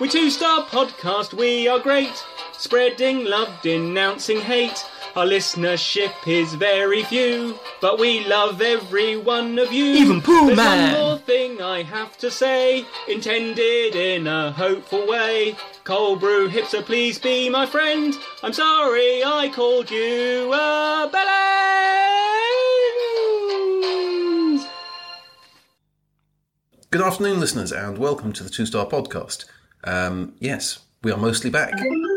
We two star podcast, we are great. Spreading love, denouncing hate. Our listenership is very few, but we love every one of you. Even Pooh There's Man. one more thing I have to say, intended in a hopeful way. Cold brew hipster, please be my friend. I'm sorry I called you a bellend. Good afternoon, listeners, and welcome to the Two Star Podcast. Um, yes, we are mostly back,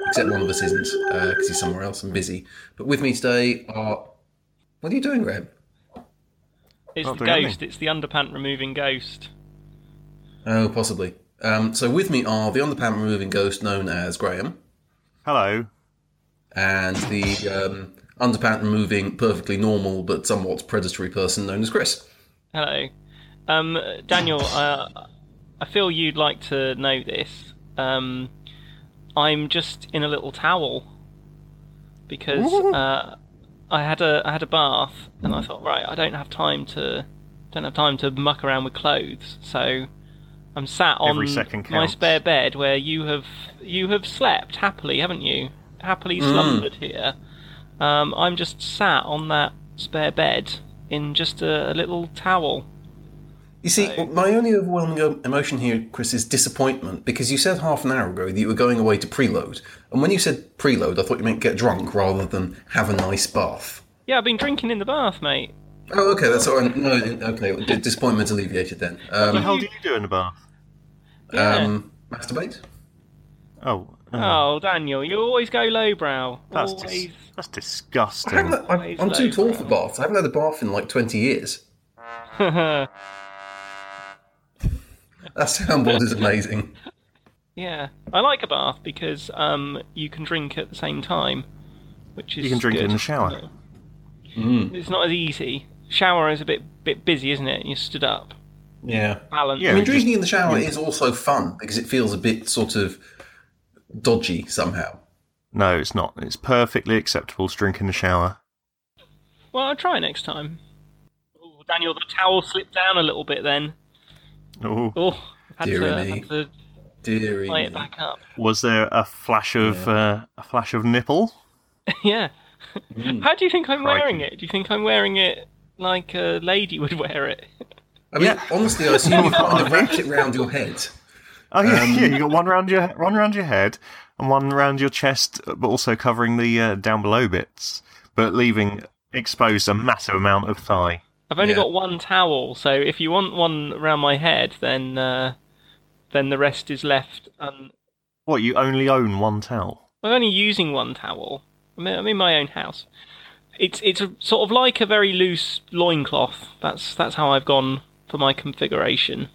except one of us isn't because he's somewhere else and busy. But with me today are. What are you doing, Graham? It's Not the doing ghost, it's the underpant removing ghost. Oh, possibly. Um, so with me are the underpant removing ghost known as Graham Hello. and the um, underpant removing perfectly normal but somewhat predatory person known as Chris. Hello. Um, Daniel, uh, I feel you'd like to know this. Um, I'm just in a little towel because uh, I had a I had a bath and I thought right I don't have time to don't have time to muck around with clothes. So I'm sat on my spare bed where you have you have slept happily haven't you? Happily slumbered here. Um, I'm just sat on that spare bed in just a, a little towel You see, my only overwhelming emotion here, Chris, is disappointment because you said half an hour ago that you were going away to preload. And when you said preload, I thought you meant get drunk rather than have a nice bath. Yeah, I've been drinking in the bath, mate. Oh, okay, that's all right. No, okay, disappointment alleviated then. What the Um, hell do you do in the bath? Yeah. um, masturbate? Oh, uh, oh, Daniel, you always go lowbrow. that's always. dis- that's disgusting. haven't, I'm, I'm too tall for lowbrow. baths. I haven't had a bath in like 20 years. That soundboard is amazing. yeah, I like a bath because um, you can drink at the same time, which is You can drink good. in the shower. It's not as easy. Shower is a bit bit busy, isn't it? You stood up, Yeah. balance. Yeah. I mean, just- drinking in the shower is also fun because it feels a bit sort of dodgy somehow. No, it's not. It's perfectly acceptable to drink in the shower. Well, I'll try next time. Oh, Daniel, the towel slipped down a little bit then. Oh, Oh, had Dear to, me. had to Deary. tie me. it back up. was there a flash of uh, a flash of nipple? yeah. Mm. How do you think I'm Crikey. wearing it? Do you think I'm wearing it like a lady would wear it? I mean, Yeah. honestly, I assume you've got of wrapped it round your head. Oh yeah, Um, yeah. You got one around your one around your head and one around your chest, but also covering the uh, down below bits, but leaving exposed a massive amount of thigh. I've only Yeah. got one towel, so if you want one around my head, then uh, then the rest is left. Un- What? You only own one towel? I'm only using one towel. I'm in, I'm in my own house. It's it's a, sort of like a very loose loincloth. That's that's how I've gone for my configuration.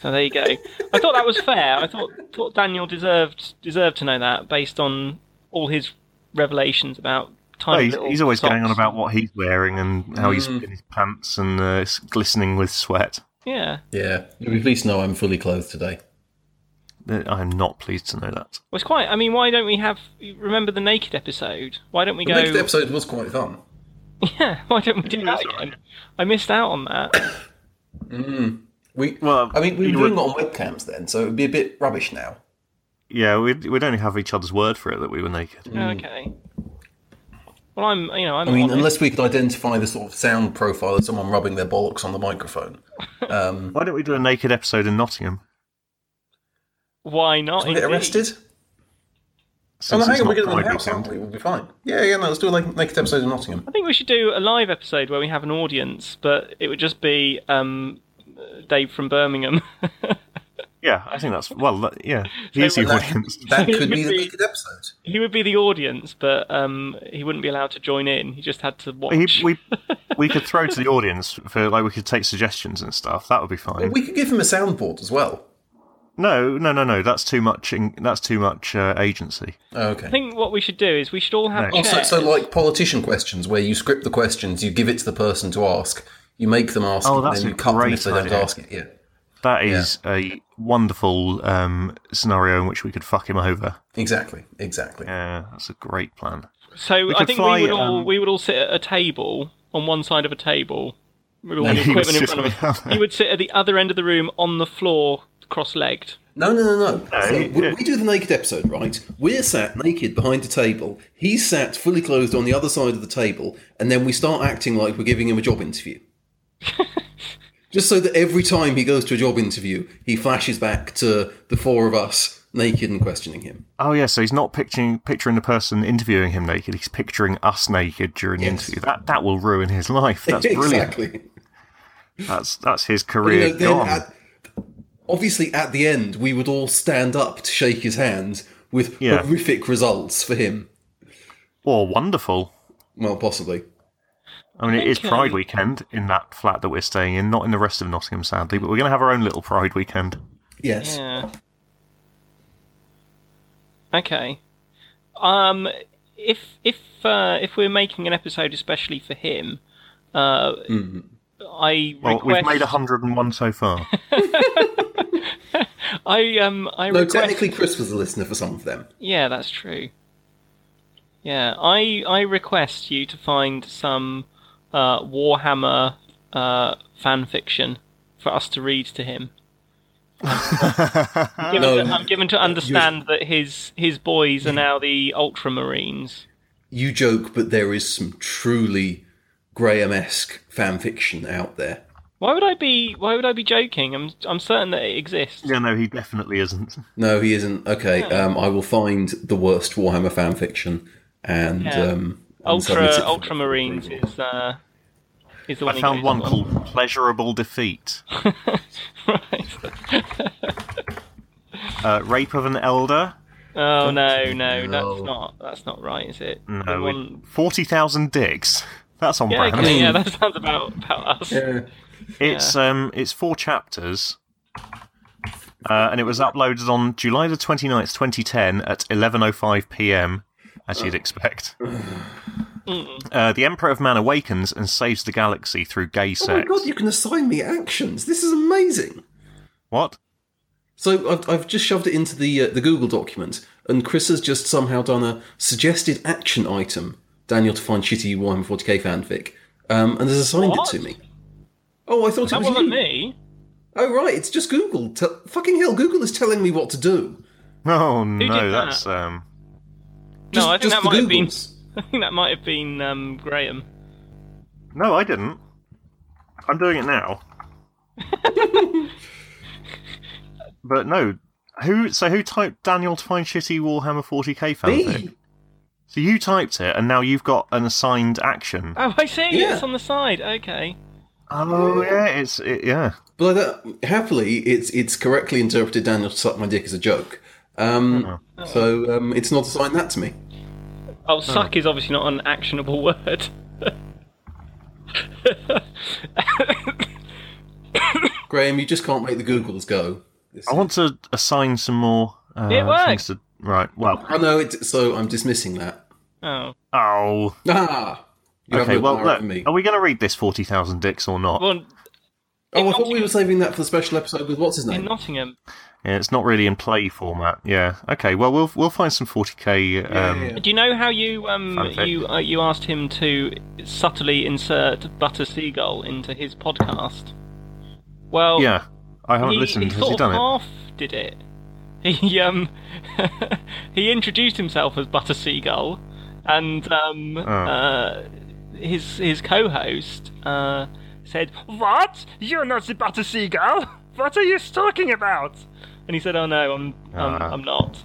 So there you go. I thought that was fair. I thought thought Daniel deserved deserved to know that based on all his revelations about Oh, tiny he's, little he's always going on about what he's wearing and how he's Mm. in his pants and uh, it's glistening with sweat. Yeah. Yeah, you'll be pleased to know I'm fully clothed today. I am not pleased to know that. Well, it's quite. I mean, why don't we have? Remember the naked episode? Why don't we go The go? next episode was quite fun. Yeah. Why don't we do that That's again? I missed out on that. We, Well, I mean, we were doing would- it on webcams then, so it would be a bit rubbish now. Yeah, we'd, we'd only have each other's word for it that we were naked. Okay. Well, I'm. You know, I'm. I mean, honest. unless we could identify the sort of sound profile of someone rubbing their bollocks on the microphone. Um, Why don't we do a naked episode in Nottingham? Why not? can we get indeed? arrested? Oh, Since no, hang on, we're not getting in the Pride house, aren't we? We'll be fine. Yeah, yeah, no, let's do a like, naked episode in Nottingham. I think we should do a live episode where we have an audience, but it would just be um, Dave from Birmingham. Yeah, I think that's well. Yeah, he's the that, audience. that could be the Maybe- naked episode. he would be the audience, but um, he wouldn't be allowed to join in. He just had to watch. He, we we could throw to the audience for like we could take suggestions and stuff. That would be fine. We could give him a soundboard as well. No, no, no, no. That's too much. In, that's too much uh, agency. Oh, okay. I think what we should do is we should all have No. Also, so like politician questions, where you script the questions, you give it to the person to ask, you make them ask, Oh, that's and then you cut them great if they don't ask it. Yeah, That is a wonderful um, scenario in which we could fuck him over. exactly, exactly. Yeah, that's a great plan. So I think fly, we would all um, we would all sit at a table on one side of a table with all And the would equipment in sit front of us. the. He would sit at the other end of the room on the floor, cross-legged. No, no, no, no. No, So he- we, we do the naked episode, right? We're sat naked behind a table. He's sat fully clothed on the other side of the table, and then we start acting like we're giving him a job interview. Just so that every time he goes to a job interview, he flashes back to the four of us naked and questioning him. Oh yeah, so he's not picturing picturing the person interviewing him naked. He's picturing us naked during the Yes. interview. That that will ruin his life. That's brilliant. exactly. That's that's his You career know, then gone. at, obviously, at the end, we would all stand up to shake his hand with Yeah. horrific results for him. Or wonderful. Well, possibly. I mean, it is Okay. Pride weekend in that flat that we're staying in, not in the rest of Nottingham, sadly. But we're going to have our own little Pride weekend. Yes. Yeah. Okay. Um, if if uh, if we're making an episode especially for him, uh, I Well, request. we've made 101 so far. I um I No, request. technically, Chris was a listener for some of them. Yeah, that's true. Yeah, I I request you to find some uh, Warhammer uh, fan fiction for us to read to him. given No, to, I'm given to understand that his his boys are now the Ultramarines. You joke, but there is some truly Graham-esque fan fiction out there. Why would I be Why would I be joking? I'm I'm certain that it exists. yeah, no, he definitely isn't. No, he isn't. Okay, um, I will find the worst Warhammer fan fiction and Yeah. um, and Ultra Ultramarines is uh, is the one. I found one on. called Pleasurable Defeat. right. Uh, Rape of an Elder. Oh no, no, No. that's not that's not right, is it? No, we- one- 40,000 Dicks. That's on Yeah, brand. okay, yeah, that sounds about about us. Yeah. It's um, it's four chapters, uh, and it was uploaded on July the 29th, 2010 at 11:05 p.m. As you'd expect. Uh, the Emperor of Man awakens and saves the galaxy through gay sex. Oh my sex. god, you can assign me actions. This is amazing. What? So I've, I've just shoved it into the uh, the Google document, and Chris has just somehow done a suggested action item. Daniel to find shitty Warhammer 40k fanfic, um, and has assigned What? it to me. Oh, I thought That it was wasn't you. me. Oh right, it's just Google. Te- fucking hell, Google is telling me what to do. Oh did no, that? that's um. Just, no, I think just that the might have been. Googles. I think that might have been um, Graham. No, I didn't. I'm doing it now. but no, who? So who typed Daniel to find shitty Warhammer 40k fanfic? Me? So you typed it, and now you've got an assigned action. Oh, I see. Yeah. It's on the side. Okay. Oh yeah, it's it, yeah. But that, happily, it's it's correctly interpreted. Daniel to suck my dick as a joke. Um, So um, it's not assigned that to me. Oh, suck is obviously not an actionable word. Graham, you just can't make the Googles go. I want to assign some more. Uh, It worked. things to- right. Well. I know it. So I'm dismissing that. oh. Oh. Ah. You Okay. Well, look. me. Are we going to read this forty thousand dicks or not? Well, Oh, I thought we were saving that for the special episode with what's his name in. Nottingham. Yeah, it's not really in play format. Yeah. Okay. Well, we'll we'll find some forty k. Um, yeah. Do you know how you um you uh, you asked him to subtly insert Butter Seagull into his podcast? Well, yeah. I haven't he, listened. he Has sort he of done it? half did it. He um he introduced himself as Butter Seagull, and um Oh. uh, his his co-host uh, said, "What? You're not the Butter Seagull? What are you talking about?" And he said, "Oh no, I'm I'm, Ah. I'm not."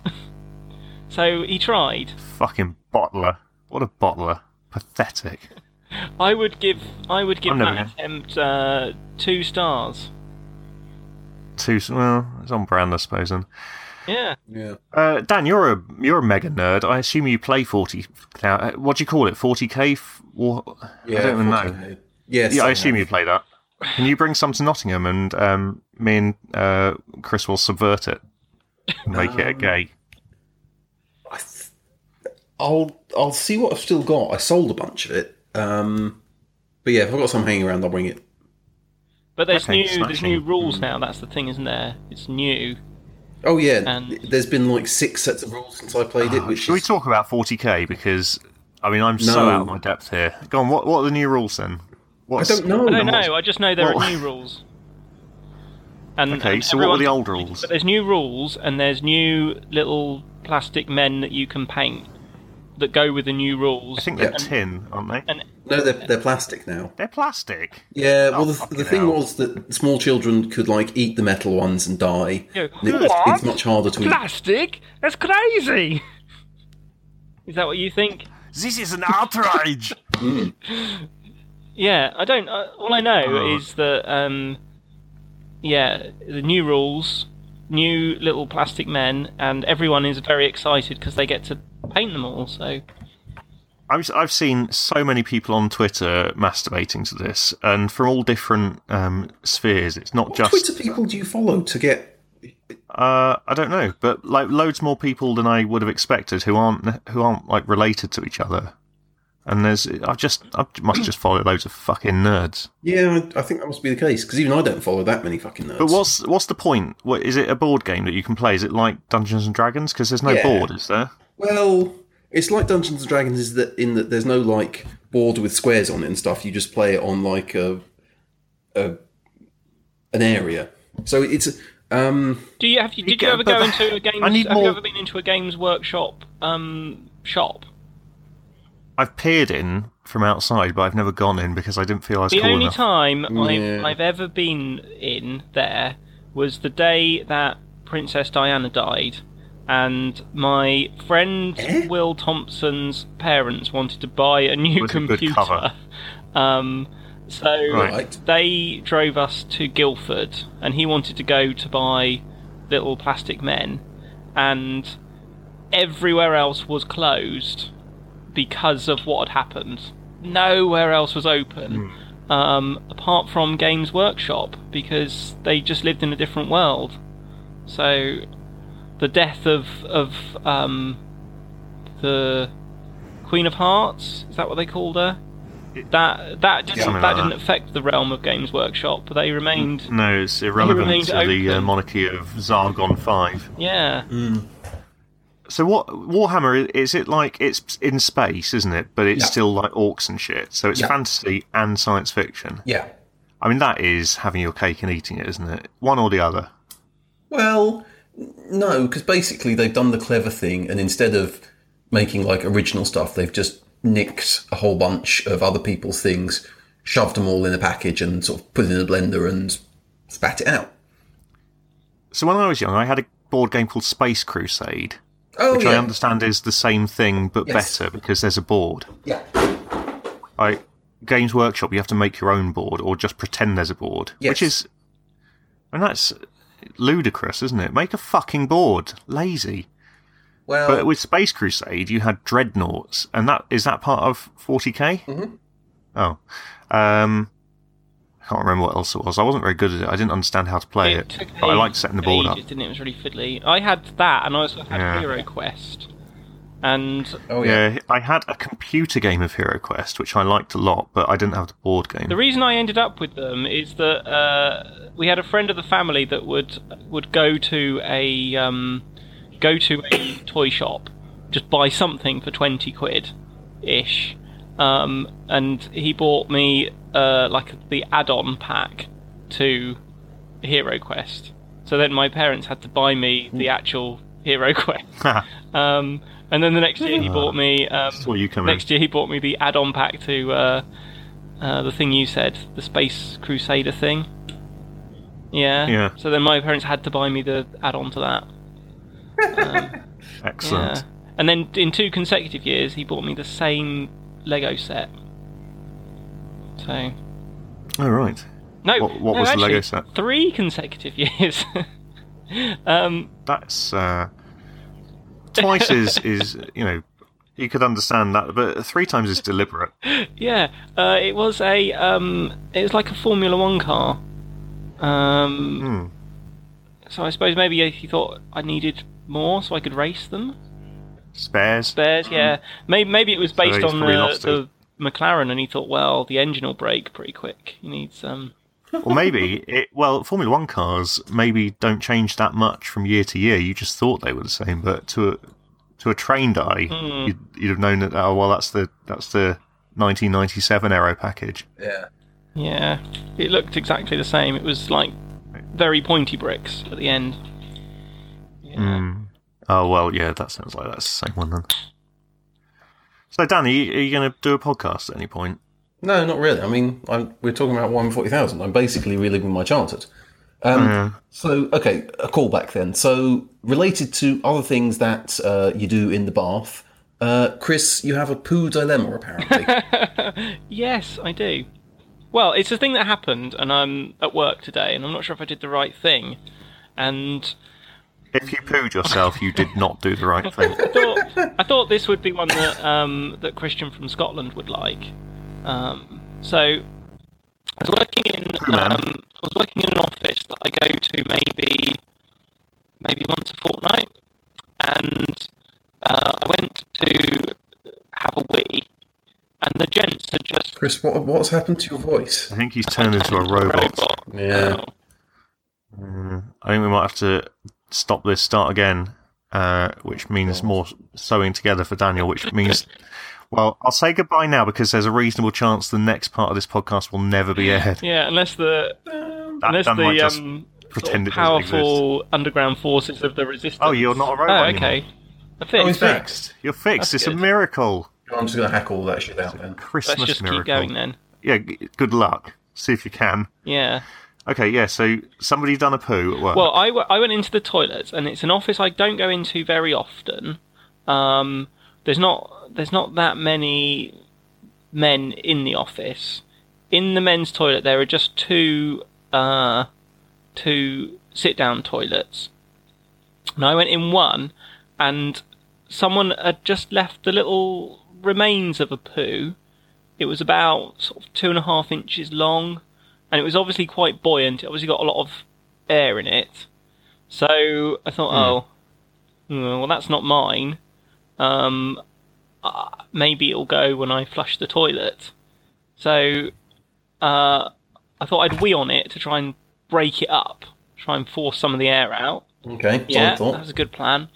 so he tried. Fucking bottler. What a bottler. Pathetic. I would give I would give I'm never that attempt uh, two stars. Too well. It's on brand, I suppose. Then. Yeah. Yeah. Uh, Dan, you're a you're a mega nerd. I assume you play forty. Uh, what do you call it? Forty k? Or Yeah. I don't even know. 14K. Yes. Yeah, I have. assume you play that. Can you bring some to Nottingham and um, me and uh, Chris will subvert it, and make it a Um, gay? I th- I'll I'll see what I've still got. I sold a bunch of it. Um, but yeah, if I've got some hanging around, I'll bring it. But there's Okay, new there's new rules now. That's the thing, isn't there? It's new. Oh yeah, And- there's been like six sets of rules since I played it. Which Should we talk about forty k? Because I mean, I'm so out of my depth here. Go on. What what are the new rules then? I don't know. I don't know. I just know there Well- are new rules. And, Okay, and so what were the old rules? But there's new rules, and there's new little plastic men that you can paint that go with the new rules. I think they're Yeah. tin, aren't they? And No, they're, they're plastic now. They're plastic. Yeah, well, Oh, the, the thing hell. was that small children could, like, eat the metal ones and die. you And it- what? it's much harder to eat. Plastic? That's crazy. Is that what you think? This is an outrage. Yeah, I don't. Uh, all I know Oh. is that, um, yeah, the new rules, new little plastic men, and everyone is very excited because they get to paint them all. So I've I've seen so many people on Twitter masturbating to this, and from all different um, spheres. It's not What just Twitter people do you follow to get. Uh, I don't know, but like loads more people than I would have expected who aren't who aren't like related to each other. And there's I just I must just follow loads of fucking nerds. Yeah, I, I think that must be the case, because even I don't follow that many fucking nerds. But what's what's the point? What is it? A board game that you can play? Is it like Dungeons and Dragons? Because there's no Yeah. board, is there? Well, it's like Dungeons and Dragons, is that in that there's no like board with squares on it and stuff. You just play it on like a, a an area. So it's um do you have you did you get- ever go into a games? I need have more- you ever been into a games workshop um shop? I've peered in from outside, but I've never gone in because I didn't feel I was The cool only enough. time Yeah. I've, I've ever been in there was the day that Princess Diana died, and my friend Eh? Will Thompson's parents wanted to buy a new Was a good computer. cover. Um, so Right. they drove us to Guildford, and he wanted to go to buy little plastic men, and everywhere else was closed because of what had happened. Nowhere else was open, um, apart from Games Workshop, because they just lived in a different world. So, the death of of um, the Queen of Hearts is that what they called her? That that didn't Something that like didn't affect the realm of Games Workshop, but they remained. No, it's irrelevant remained to the uh, monarchy of Zargon Five. Yeah, So what Warhammer is it like? It's in space, isn't it? But it's Yeah. still like orcs and shit. So it's Yeah. fantasy and science fiction. yeah. I mean, that is having your cake and eating it, isn't it? One or the other. Well, no, because basically they've done the clever thing, and instead of making like original stuff, they've just nicked a whole bunch of other people's things, shoved them all in a package, and sort of put it in a blender and spat it out. So when I was young, I had a board game called Space Crusade, Oh which yeah, I understand is the same thing but Yes. better because there's a board. yeah, I Games Workshop, you have to make your own board or just pretend there's a board, Yes. which is, and that's ludicrous, isn't it? Make a fucking board, lazy. Well, But with Space Crusade, you had dreadnoughts, and that is that part of 40k. Mhm. Oh, um, can't remember what else it was. I wasn't very good at it. I didn't understand how to play it, took but I liked setting the board up. Didn't it? it was really fiddly. I had that, and I also had Yeah. Hero Quest, and oh yeah, Yeah, I had a computer game of Hero Quest, which I liked a lot, but I didn't have the board game. The reason I ended up with them is that uh, we had a friend of the family that would would go to a um, go to a toy shop, just buy something for twenty quid, ish, um, and he bought me uh, like the add-on pack to Hero Quest. So then my parents had to buy me the actual Hero Quest. Um, and then the next year he bought me. Um, you come in. next year he bought me the add-on pack to uh, uh, the thing you said, the Space Crusader thing. Yeah. Yeah. So then my parents had to buy me the add-on to that. Excellent. Yeah. And then in two consecutive years he bought me the same Lego set. So All right. no, What- what no, was the Lego set? Three consecutive years. um, That's uh, twice is is you know you could understand that, but three times is deliberate. Yeah, uh, it was a um, it was like a Formula One car. Um, Hmm. so I suppose maybe he thought I needed more so I could race them. Spares. Spares, yeah. Maybe maybe it was based he's on the, the McLaren, and he thought, well, the engine will break pretty quick. He needs um. or maybe it. Well, Formula One cars maybe don't change that much from year to year. You just thought they were the same, but to a to a trained eye, Hmm. you'd, you'd have known that. Oh well, that's the that's the 1997 Aero package. yeah. Yeah, it looked exactly the same. It was like very pointy bricks at the end. Yeah. Mm. Oh well, yeah, that sounds like that's the same one then. So, Danny, are you going to do a podcast at any point? No, not really. I mean, I'm, we're talking about one forty thousand. I'm basically reliving my childhood. Um, Yeah. So, okay, a callback then. So, related to other things that uh, you do in the bath, uh, Chris, you have a poo dilemma apparently. Yes, I do. Well, it's a thing that happened, and I'm at work today, and I'm not sure if I did the right thing. And If you pooed yourself, you did not do the right thing. I thought I thought this would be one that um, that Christian from Scotland would like. Um, so I was working in um, I was working in an office that I go to maybe maybe once a fortnight, and uh, I went to have a wee, and the gents had just Chris, what, what's happened to your voice? I think he's turned into a robot. Yeah. Oh. Mm, I think we might have to stop this, start again, uh, which means more sewing together for Daniel, which means. Well, I'll say goodbye now because there's a reasonable chance the next part of this podcast will never be aired. Yeah, unless the That, unless that the um, sort of it doesn't exist. powerful underground forces of the resistance. Oh, you're not a robot Oh, anymore. okay. I Oh, think. he's. Fixed. You're fixed. That's it's a miracle. I'm just going to hack all that shit out then. Christmas Let's just miracle. keep going then. Yeah, g- good luck. See if you can. Yeah. Okay, yeah, so somebody done a poo at work. Well, I, w- I went into the toilets, and it's an office I don't go into very often. Um, there's not there's not that many men in the office. In the men's toilet, there are just two uh, two sit down toilets, and I went in one, and someone had just left the little remains of a poo. It was about sort of two and a half inches long, and it was obviously quite buoyant. It obviously got a lot of air in it. So I thought, oh, mm, well, that's not mine. Um, uh, maybe it'll go when I flush the toilet. So uh, I thought I'd wee on it to try and break it up, try and force some of the air out. Okay, Yeah, that was a good plan.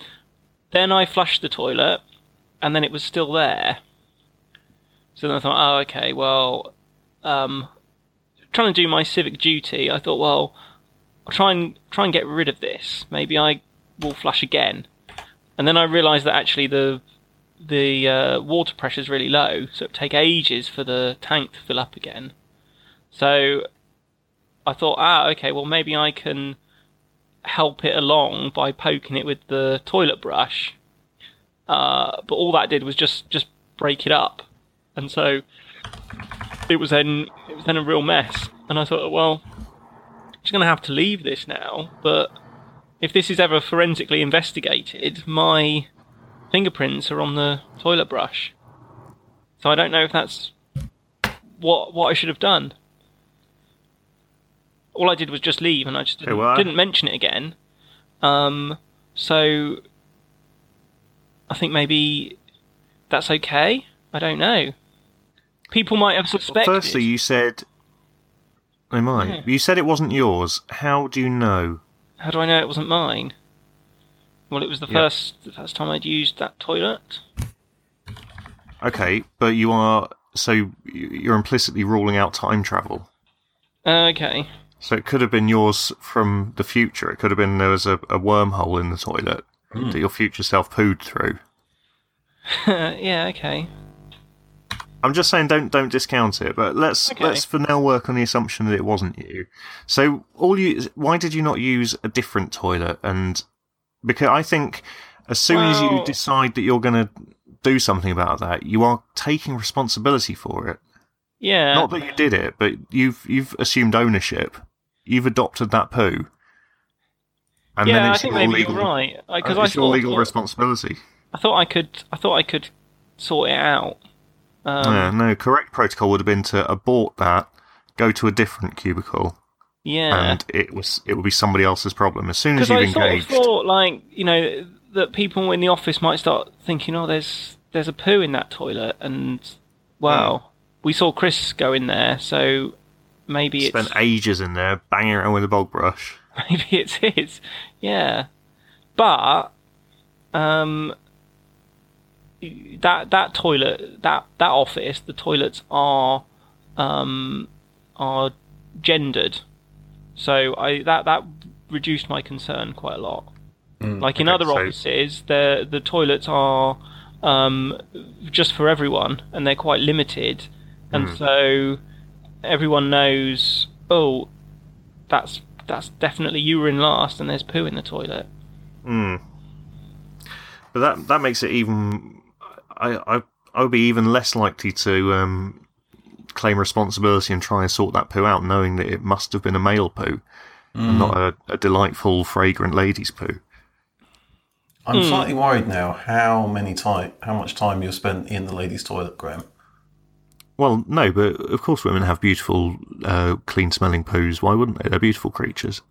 Then I flushed the toilet, and then it was still there. So then I thought, oh, okay, well, um, trying to do my civic duty, I thought, well, I'll try and try and get rid of this. Maybe I will flush again. And then I realised that actually the the uh, water pressure is really low, so it take ages for the tank to fill up again. So I thought, ah, okay, well maybe I can help it along by poking it with the toilet brush. Uh, but all that did was just just break it up, and so it was then it was then a real mess. And I thought, well, I'm just gonna have to leave this now. But if this is ever forensically investigated, my fingerprints are on the toilet brush. So I don't know if that's what what I should have done. All I did was just leave, and I just didn't, well, didn't mention it again. Um, so I think maybe that's okay. I don't know. People might have suspected. Firstly, you said. They might. Yeah. You said it wasn't yours. How do you know? How do I know it wasn't mine? Well, it was the Yeah. first the first time I'd used that toilet. Okay, but you are. So you- you're implicitly ruling out time travel. Uh, okay. So it could have been yours from the future. It could have been there was a, a wormhole in the toilet that your future self pooed through. yeah. Okay. I'm just saying, don't don't discount it. But let's Okay. let's for now work on the assumption that it wasn't you. So all you, why did you not use a different toilet? And because I think as soon as you decide that you're going to do something about that, you are taking responsibility for it. Yeah. Not that you did it, but you've you've assumed ownership. You've adopted that poo. And yeah, then I think your maybe legal, you're right. uh, Because I it's your thought, legal responsibility. I thought I could. I thought I could sort it out. Um, yeah, no, correct protocol would have been to abort that, go to a different cubicle, yeah. and it was it would be somebody else's problem. As soon as you've I sort of thought, like, you know, that people in the office might start thinking, "Oh, there's there's a poo in that toilet," and wow, we saw Chris go in there, so maybe spent it's ages in there banging around with a bog brush. maybe it's his. Yeah, but um, that that toilet, that that office, the toilets are um are gendered. So I that that reduced my concern quite a lot. like in okay, other so- offices, the the toilets are um, just for everyone, and they're quite limited, and so everyone knows. Oh, that's that's definitely you were in last, and there's poo in the toilet. Hmm. But that that makes it even. I I I would be even less likely to um, claim responsibility and try and sort that poo out, knowing that it must have been a male poo, and not a, a delightful, fragrant lady's poo. I'm slightly worried now how many time, how much time you've spent in the ladies' toilet, Graham. Well, no, but of course women have beautiful, uh, clean-smelling poos. Why wouldn't they? They're beautiful creatures.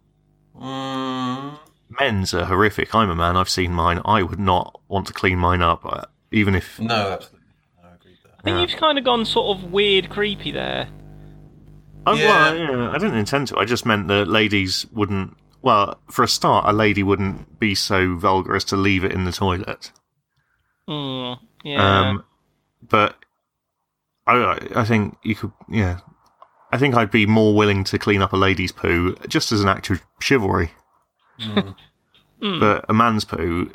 Mm, Men's are horrific. I'm a man. I've seen mine. I would not want to clean mine up, even if. no, absolutely. No, I agree with that. I think Yeah. you've kind of gone sort of weird, creepy there. Oh, Yeah. well, yeah, I didn't intend to. I just meant that ladies wouldn't. Well, for a start, a lady wouldn't be so vulgar as to leave it in the toilet. Mm, yeah. Um, but I, I think you could, yeah. I think I'd be more willing to clean up a lady's poo just as an act of chivalry. Mm. But a man's poo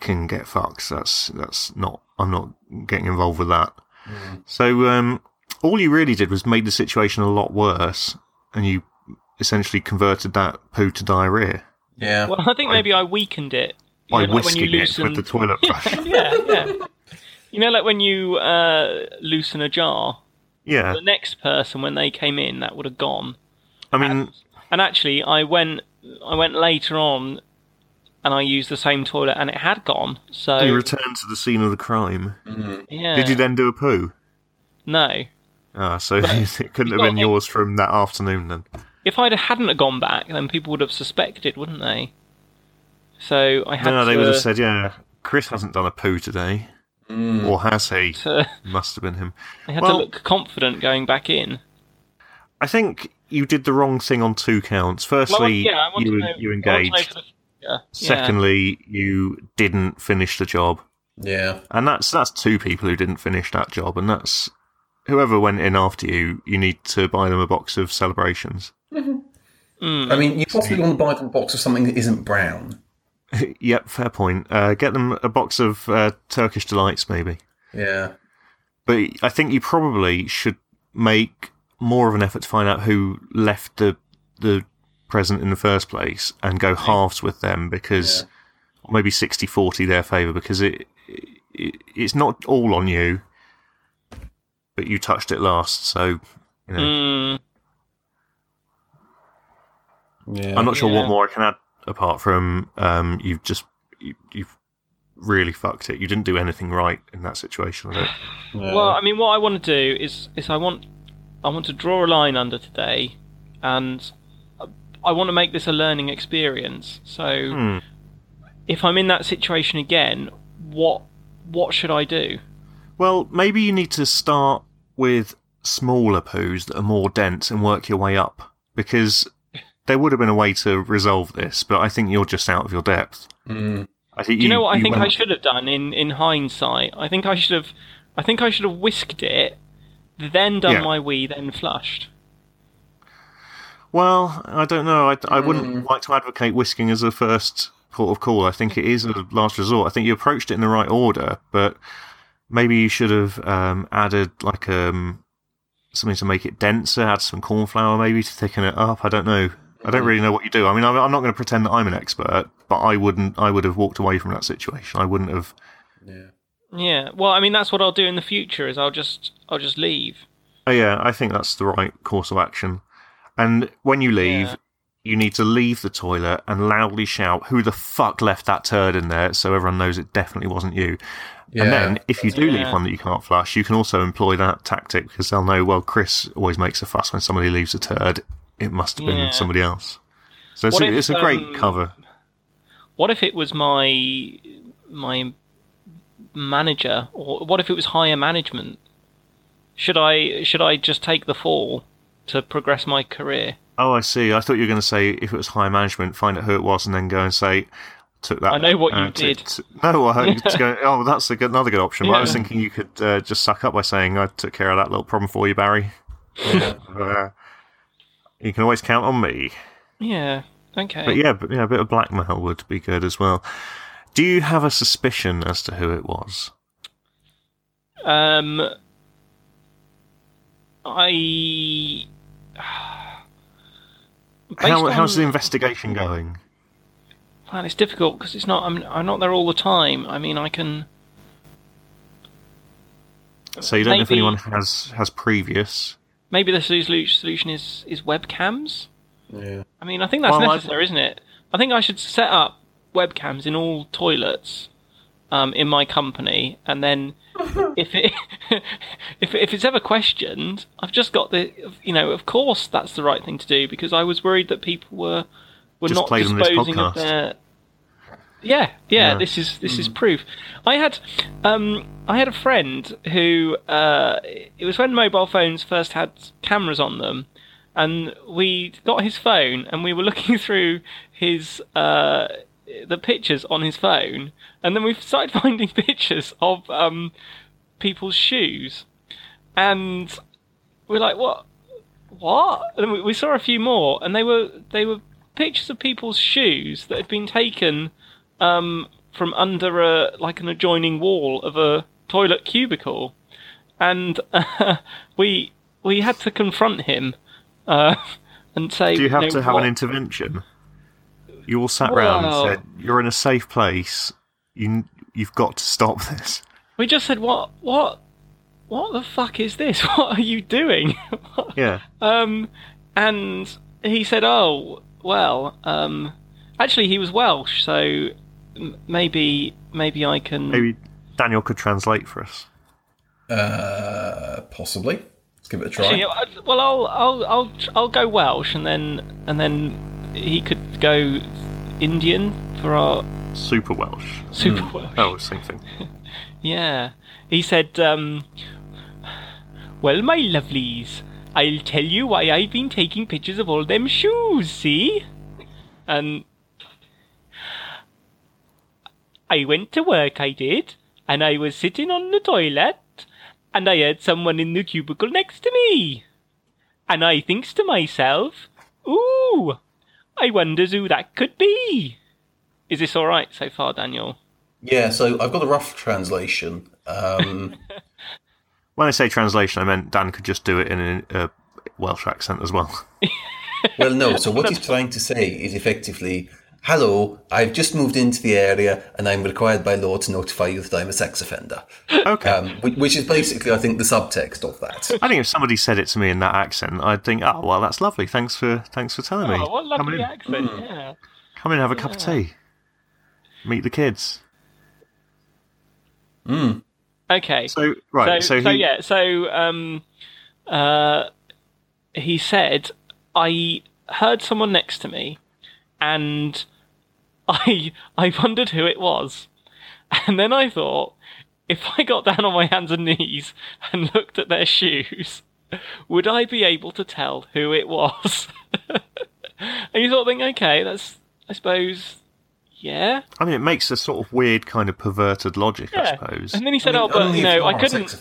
can get fucked. That's that's not. I'm not getting involved with that. So um, all you really did was made the situation a lot worse, and you essentially converted that poo to diarrhea Yeah. well, I think maybe I weakened it. You by know, like when you whisking it with the toilet brush. yeah, yeah. You know, like when you uh, loosen a jar, yeah, the next person when they came in, that would have gone. I mean, And actually, I went, I went later on, and I used the same toilet, and it had gone. So you returned to the scene of the crime. yeah. Did you then do a poo? No. Ah, so it couldn't have been yours from that afternoon then. If I hadn't have gone back, then people would have suspected, wouldn't they? So I had No, to. they would have said, yeah, Chris hasn't done a poo today. Or has he? to- Must have been him. I had Well- to look confident going back in. I think you did the wrong thing on two counts. Firstly, Well, yeah, I want you, to know, you I want to know engaged. For the. Secondly, you didn't finish the job. Yeah. And that's that's two people who didn't finish that job, and that's whoever went in after you. You need to buy them a box of celebrations. I mean, you possibly want to buy them a box of something that isn't brown. yep, fair point. Uh, get them a box of uh, Turkish delights, maybe. Yeah. But I think you probably should make more of an effort to find out who left the the present in the first place and go halves with them because or maybe 60-40 their favour because it, it it's not all on you, but you touched it last, so you know. Mm, Yeah. I'm not sure Yeah. what more I can add apart from um, you've just you, you've really fucked it. You didn't do anything right in that situation. Yeah. Well, I mean, what I want to do is is I want I want to draw a line under today, and I want to make this a learning experience. So, Hmm. if I'm in that situation again, what what should I do? Well, maybe you need to start with smaller poos that are more dense and work your way up because there would have been a way to resolve this, but I think you're just out of your depth. Mm. I think Do you know what I think I should have done in in hindsight? I think I should have I think I should have whisked it, then done Yeah. my wee, then flushed. Well, I don't know. I, I wouldn't Mm. like to advocate whisking as a first port of call. I think it is a last resort. I think you approached it in the right order, but maybe you should have um, added like um, something to make it denser. Add some corn flour maybe to thicken it up. I don't know. I don't really know what you do. I mean, I'm, I'm not going to pretend that I'm an expert, but I wouldn't. I would have walked away from that situation. I wouldn't have. Yeah. Yeah. Well, I mean, that's what I'll do in the future. Is I'll just I'll just leave. Oh, yeah, I think that's the right course of action. And when you leave, Yeah. you need to leave the toilet and loudly shout, "Who the fuck left that turd in there?" So everyone knows it definitely wasn't you. Yeah. And then, if you do leave one that you can't flush, you can also employ that tactic because they'll know. Well, Chris always makes a fuss when somebody leaves a turd. It must have been Yeah. somebody else. So it's, What a, if, it's a great um, cover. What if it was my my manager, or what if it was higher management? Should I should I just take the fall to progress my career? Oh, I see. I thought you were going to say if it was high management, find out who it was, and then go and say, "Took that." I know what you uh, to- did. to- no, I heard you to go. Oh, that's a good, another good option. But I was thinking you could uh, just suck up by saying, "I took care of that little problem for you, Barry." Yeah. Uh, you can always count on me. Yeah. Okay. But yeah, but yeah, a bit of blackmail would be good as well. Do you have a suspicion as to who it was? Um, I. Based How, on- how's the investigation going? Well, it's difficult because it's not. I'm, I'm not there all the time. I mean, I can. So you don't know if anyone has has previous. Maybe the solution is is webcams. Yeah. I mean, I think that's Well, I- necessary, isn't it? I think I should set up webcams in all toilets um, in my company, and then if it if if it's ever questioned, I've just got the you know, of course that's the right thing to do because I was worried that people were were Just not play them this disposing of their. Yeah, yeah, Yeah. Mm. This is this is proof. I had um I had a friend who uh it was when mobile phones first had cameras on them, and we got his phone and we were looking through his uh the pictures on his phone, and then we started finding pictures of um people's shoes, and we're like, what? What? And we, we saw a few more, and they were they were pictures of people's shoes that had been taken um, from under a like an adjoining wall of a toilet cubicle, and uh, we we had to confront him uh, and say, Do you have know, to have what- an intervention? You all sat round and said, "You're in a safe place. You you've got to stop this." We just said, what what what the fuck is this? What are you doing? Yeah. Um, and he said, "Oh, well, um, actually, he was Welsh, so m- maybe maybe I can." Maybe Daniel could translate for us. Uh, possibly. Let's give it a try. Actually, well, I'll I'll I'll I'll go Welsh, and then and then he could go Indian for our Super Welsh. super Welsh. Oh, same thing. Yeah. He said, um, Well, my lovelies, I'll tell you why I've been taking pictures of all them shoes, see? And I went to work, I did, and I was sitting on the toilet, and I heard someone in the cubicle next to me. And I thinks to myself, Ooh, I wonders who that could be. Is this alright so far, Daniel? Yeah, so I've got a rough translation. Um, When I say translation, I meant Dan could just do it in a, a Welsh accent as well. well, no, so what he's trying to say is effectively, hello, I've just moved into the area and I'm required by law to notify you that I'm a sex offender. Okay. Um, which, which is basically, I think, the subtext of that. I think if somebody said it to me in that accent, I'd think, "Oh, well, that's lovely. Thanks for thanks for telling me. Oh, what Come lovely in, accent, yeah. come in, and have a cup of tea, meet the kids." Okay. So right, so, so, so he, yeah, so um, uh, he said, I heard someone next to me, and I I wondered who it was, and then I thought, if I got down on my hands and knees and looked at their shoes, would I be able to tell who it was? and you sort of think, okay, that's I suppose, yeah. I mean, it makes a sort of weird kind of perverted logic, I suppose. And then he said, I "Oh, but only you if know, I couldn't.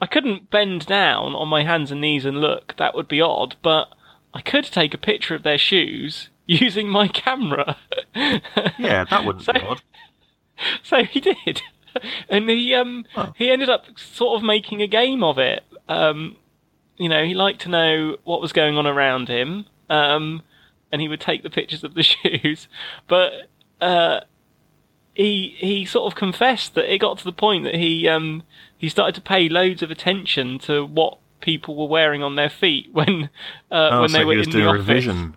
I couldn't bend down on my hands and knees and look. That would be odd. But I could take a picture of their shoes using my camera." Yeah, that wouldn't So- be odd. so he did, and he um he ended up sort of making a game of it. Um, you know, he liked to know what was going on around him. Um, and he would take the pictures of the shoes, but uh, he he sort of confessed that it got to the point that he um he started to pay loads of attention to what people were wearing on their feet when uh, Oh, when so they were he was in doing the a office. revision.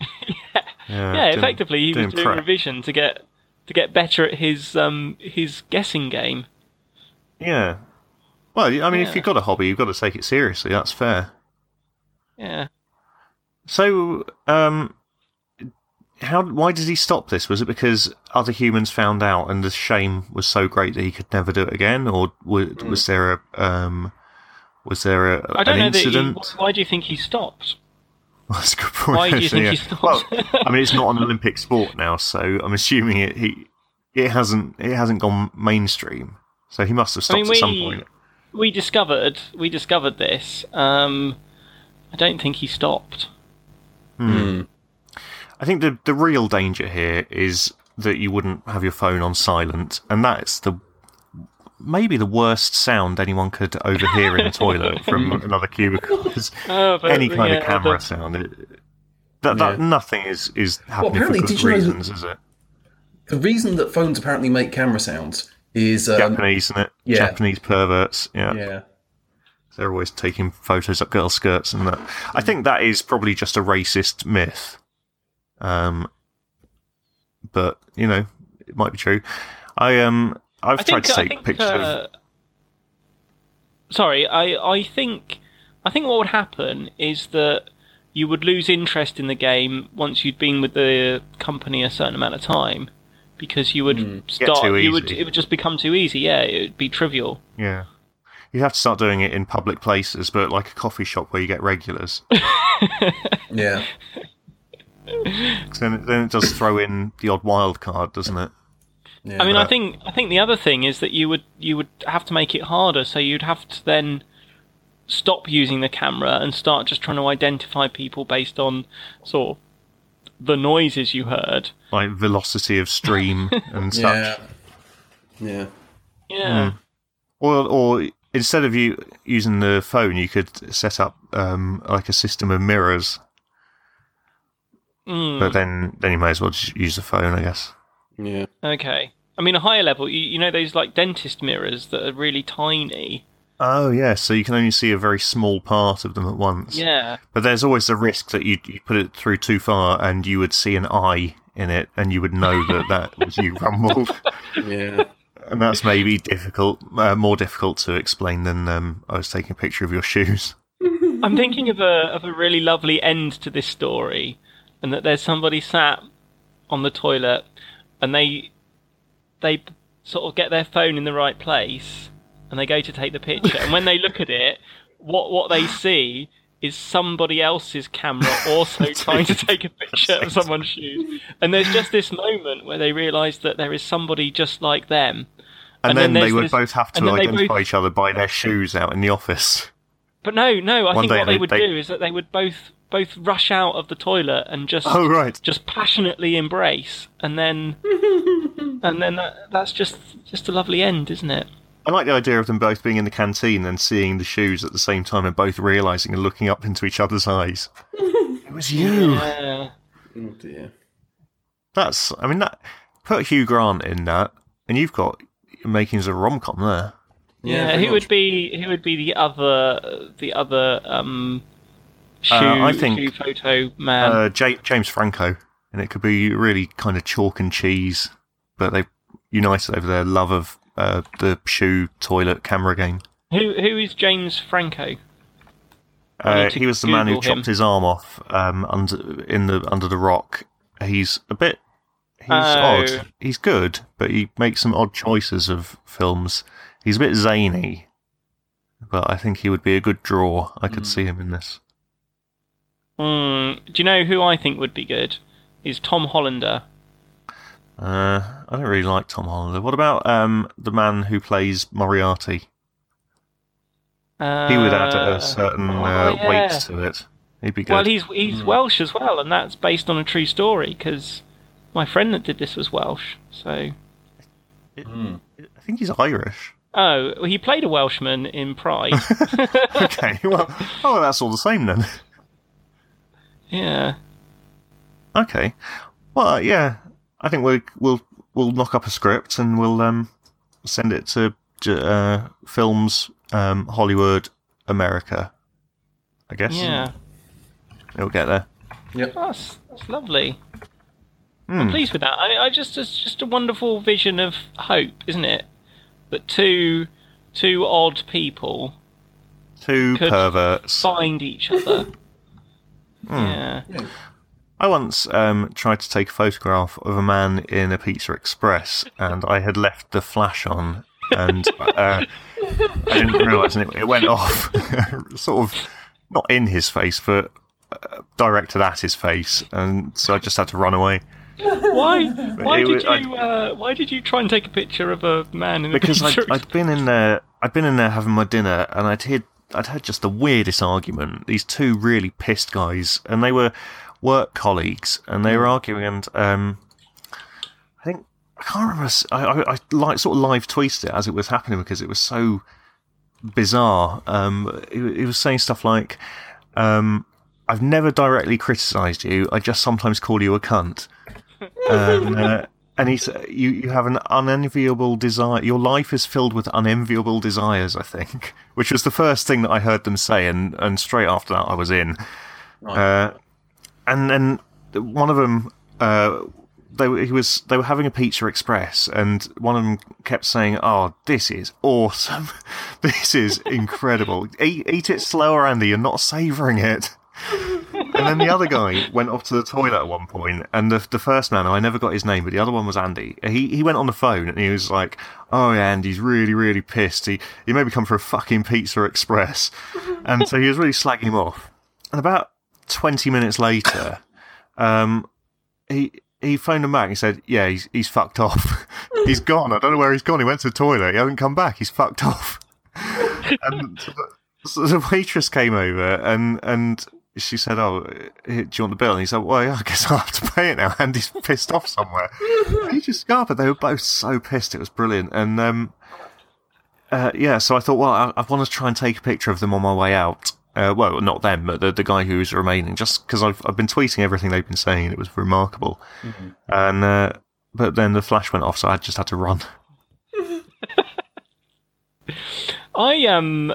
Yeah. Yeah, doing- effectively, he was doing prep. revision to get to get better at his um his guessing game. Yeah. Well, I mean, Yeah. if you've got a hobby, you've got to take it seriously. That's fair. Yeah. So, um, how? Why did he stop this? Was it because other humans found out, and the shame was so great that he could never do it again, or was, was there a um, was there a, I don't an know that. He, incident? why do you think he stopped? That's a good point. Why do you think yeah. he stopped? Well, I mean, it's not an Olympic sport now, so I'm assuming it he it hasn't it hasn't gone mainstream. So he must have I stopped mean, at some point. we discovered we discovered this. Um, I don't think he stopped. I think the the real danger here is that you wouldn't have your phone on silent, and that's the maybe the worst sound anyone could overhear in a toilet from another cubicle. 'cause Oh, but, any kind yeah, of camera the- sound, it, that, that Yeah. nothing is is happening apparently, for good you know reasons, is it? The reason that phones apparently make camera sounds is um, Japanese, isn't it? yeah. Japanese perverts. Yeah. yeah. they're always taking photos of girls' skirts and that. I think that is probably just a racist myth. Um, but you know, it might be true. I um, I've I tried think, to take think, pictures of. uh, Sorry, I, I think I think what would happen is that you would lose interest in the game once you'd been with the company a certain amount of time, because you would Get start. too You would it would just become too easy. Yeah, it would be trivial. Yeah. you'd have to start doing it in public places, but like a coffee shop where you get regulars. yeah then, then it does throw in the odd wild card, doesn't it? Yeah. I mean, I think I think the other thing is that you would you would have to make it harder. So you'd have to then stop using the camera and start just trying to identify people based on sort of the noises you heard. Like velocity of stream and such. yeah. Yeah. Yeah. Or, or instead of you using the phone, you could set up um, like a system of mirrors. Mm, But then, then you may as well just use the phone, I guess. Yeah. okay. I mean, a higher level, you, you know, those like dentist mirrors that are really tiny. Oh yeah, so you can only see a very small part of them at once. Yeah. But there's always the risk that you you put it through too far, and you would see an eye in it, and you would know that that was you rumbled. Yeah. And that's maybe difficult, uh, more difficult to explain than um, I was taking a picture of your shoes. I'm thinking of a of a really lovely end to this story, and that there's somebody sat on the toilet, and they they sort of get their phone in the right place, and they go to take the picture, and when they look at it, what what they see is somebody else's camera also trying to take a picture of someone's shoes, and there's just this moment where they realise that there is somebody just like them. And, And then, then they would this- both have to and then they identify both- each other by their shoes out in the office. But no, no. I One think what they they- would they- do is that they would both both rush out of the toilet and just Oh right. just passionately embrace, and then and then that, that's just just a lovely end, isn't it? I like the idea of them both being in the canteen and seeing the shoes at the same time and both realizing and looking up into each other's eyes. it was you. Yeah. Oh dear. That's. I mean, that put Hugh Grant in that, and you've got makings of a rom com there. Yeah, very who much. would be who would be the other the other um shoe, Uh, I think- shoe photo man? Uh, J- James Franco, and it could be really kind of chalk and cheese, but they united over their love of uh, the shoe toilet camera game. who who is James Franco? Uh, he was the man who him. chopped his arm off um, under in the under the rock. He's a bit. He's Oh. odd. He's good, but he makes some odd choices of films. He's a bit zany, but I think he would be a good draw. I could see him in this. Hmm. do you know who I think would be good? Is Tom Hollander. Uh, I don't really like Tom Hollander. What about um, the man who plays Moriarty? Uh, He would add a certain oh, uh, yeah. weight to it. He'd be good. Well, he's he's Welsh as well, and that's based on a true story because my friend that did this was Welsh. So, I think he's Irish. oh, well, he played a Welshman in Pride. okay, well, oh, that's all the same then. Yeah. Okay. Well, uh, yeah. I think we we'll we'll knock up a script and we'll um send it to uh, films um Hollywood America. I guess. Yeah. It'll get there. Yep. That's that's lovely. Hmm. I'm pleased with that. I, mean, I just it's just a wonderful vision of hope, isn't it? That two two odd people Two Could- perverts. find each other. Hmm. Yeah. I once um, tried to take a photograph of a man in a Pizza Express, and I had left the flash on, and uh, I didn't realise, and it, it went off, sort of not in his face, but uh, directed at his face, and so I just had to run away Why? Why it did was- you? Uh, why did you try and take a picture of a man in a because pizza I'd, I'd been in there, I'd been in there having my dinner, and I'd heard, I'd had just the weirdest argument. These two really pissed guys, and they were. work colleagues, and they were arguing, and um, I think I can't remember. I like sort of live tweeted it as it was happening because it was so bizarre. Um, he, he was saying stuff like, um, "I've never directly criticised you. I just sometimes call you a cunt." Um, uh, and he said, "You you have an unenviable desire. Your life is filled with unenviable desires." I think, which was the first thing that I heard them say, and and straight after that, I was in. Uh, and then one of them, uh, they were- he was they were having a Pizza Express, and one of them kept saying, "Oh, this is awesome! this is incredible! eat, eat it slower, Andy. You're not savouring it." And then the other guy went off to the toilet at one point, and the the first man, I never got his name, but the other one was Andy. He he went on the phone and he was like, "Oh yeah, Andy's really really pissed. He he made me come for a fucking Pizza Express," and so he was really slagging him off. And about twenty minutes later, um, he he phoned him back and said, "Yeah, he's he's fucked off. he's gone. I don't know where he's gone. He went to the toilet. He hasn't come back. He's fucked off." and so the, waitress came over and and she said, "Oh, do you want the bill?" And he said, "Well, yeah, I guess I'll have to pay it now." And he's pissed off somewhere. he just got, but they were both so pissed. It was brilliant. And um, uh, yeah, so I thought, well, I, I want to try and take a picture of them on my way out. Uh, well, not them, but the, the guy who's remaining, just because I've I've been tweeting everything they've been saying, and it was remarkable. And uh, but then the flash went off, so I just had to run. I um,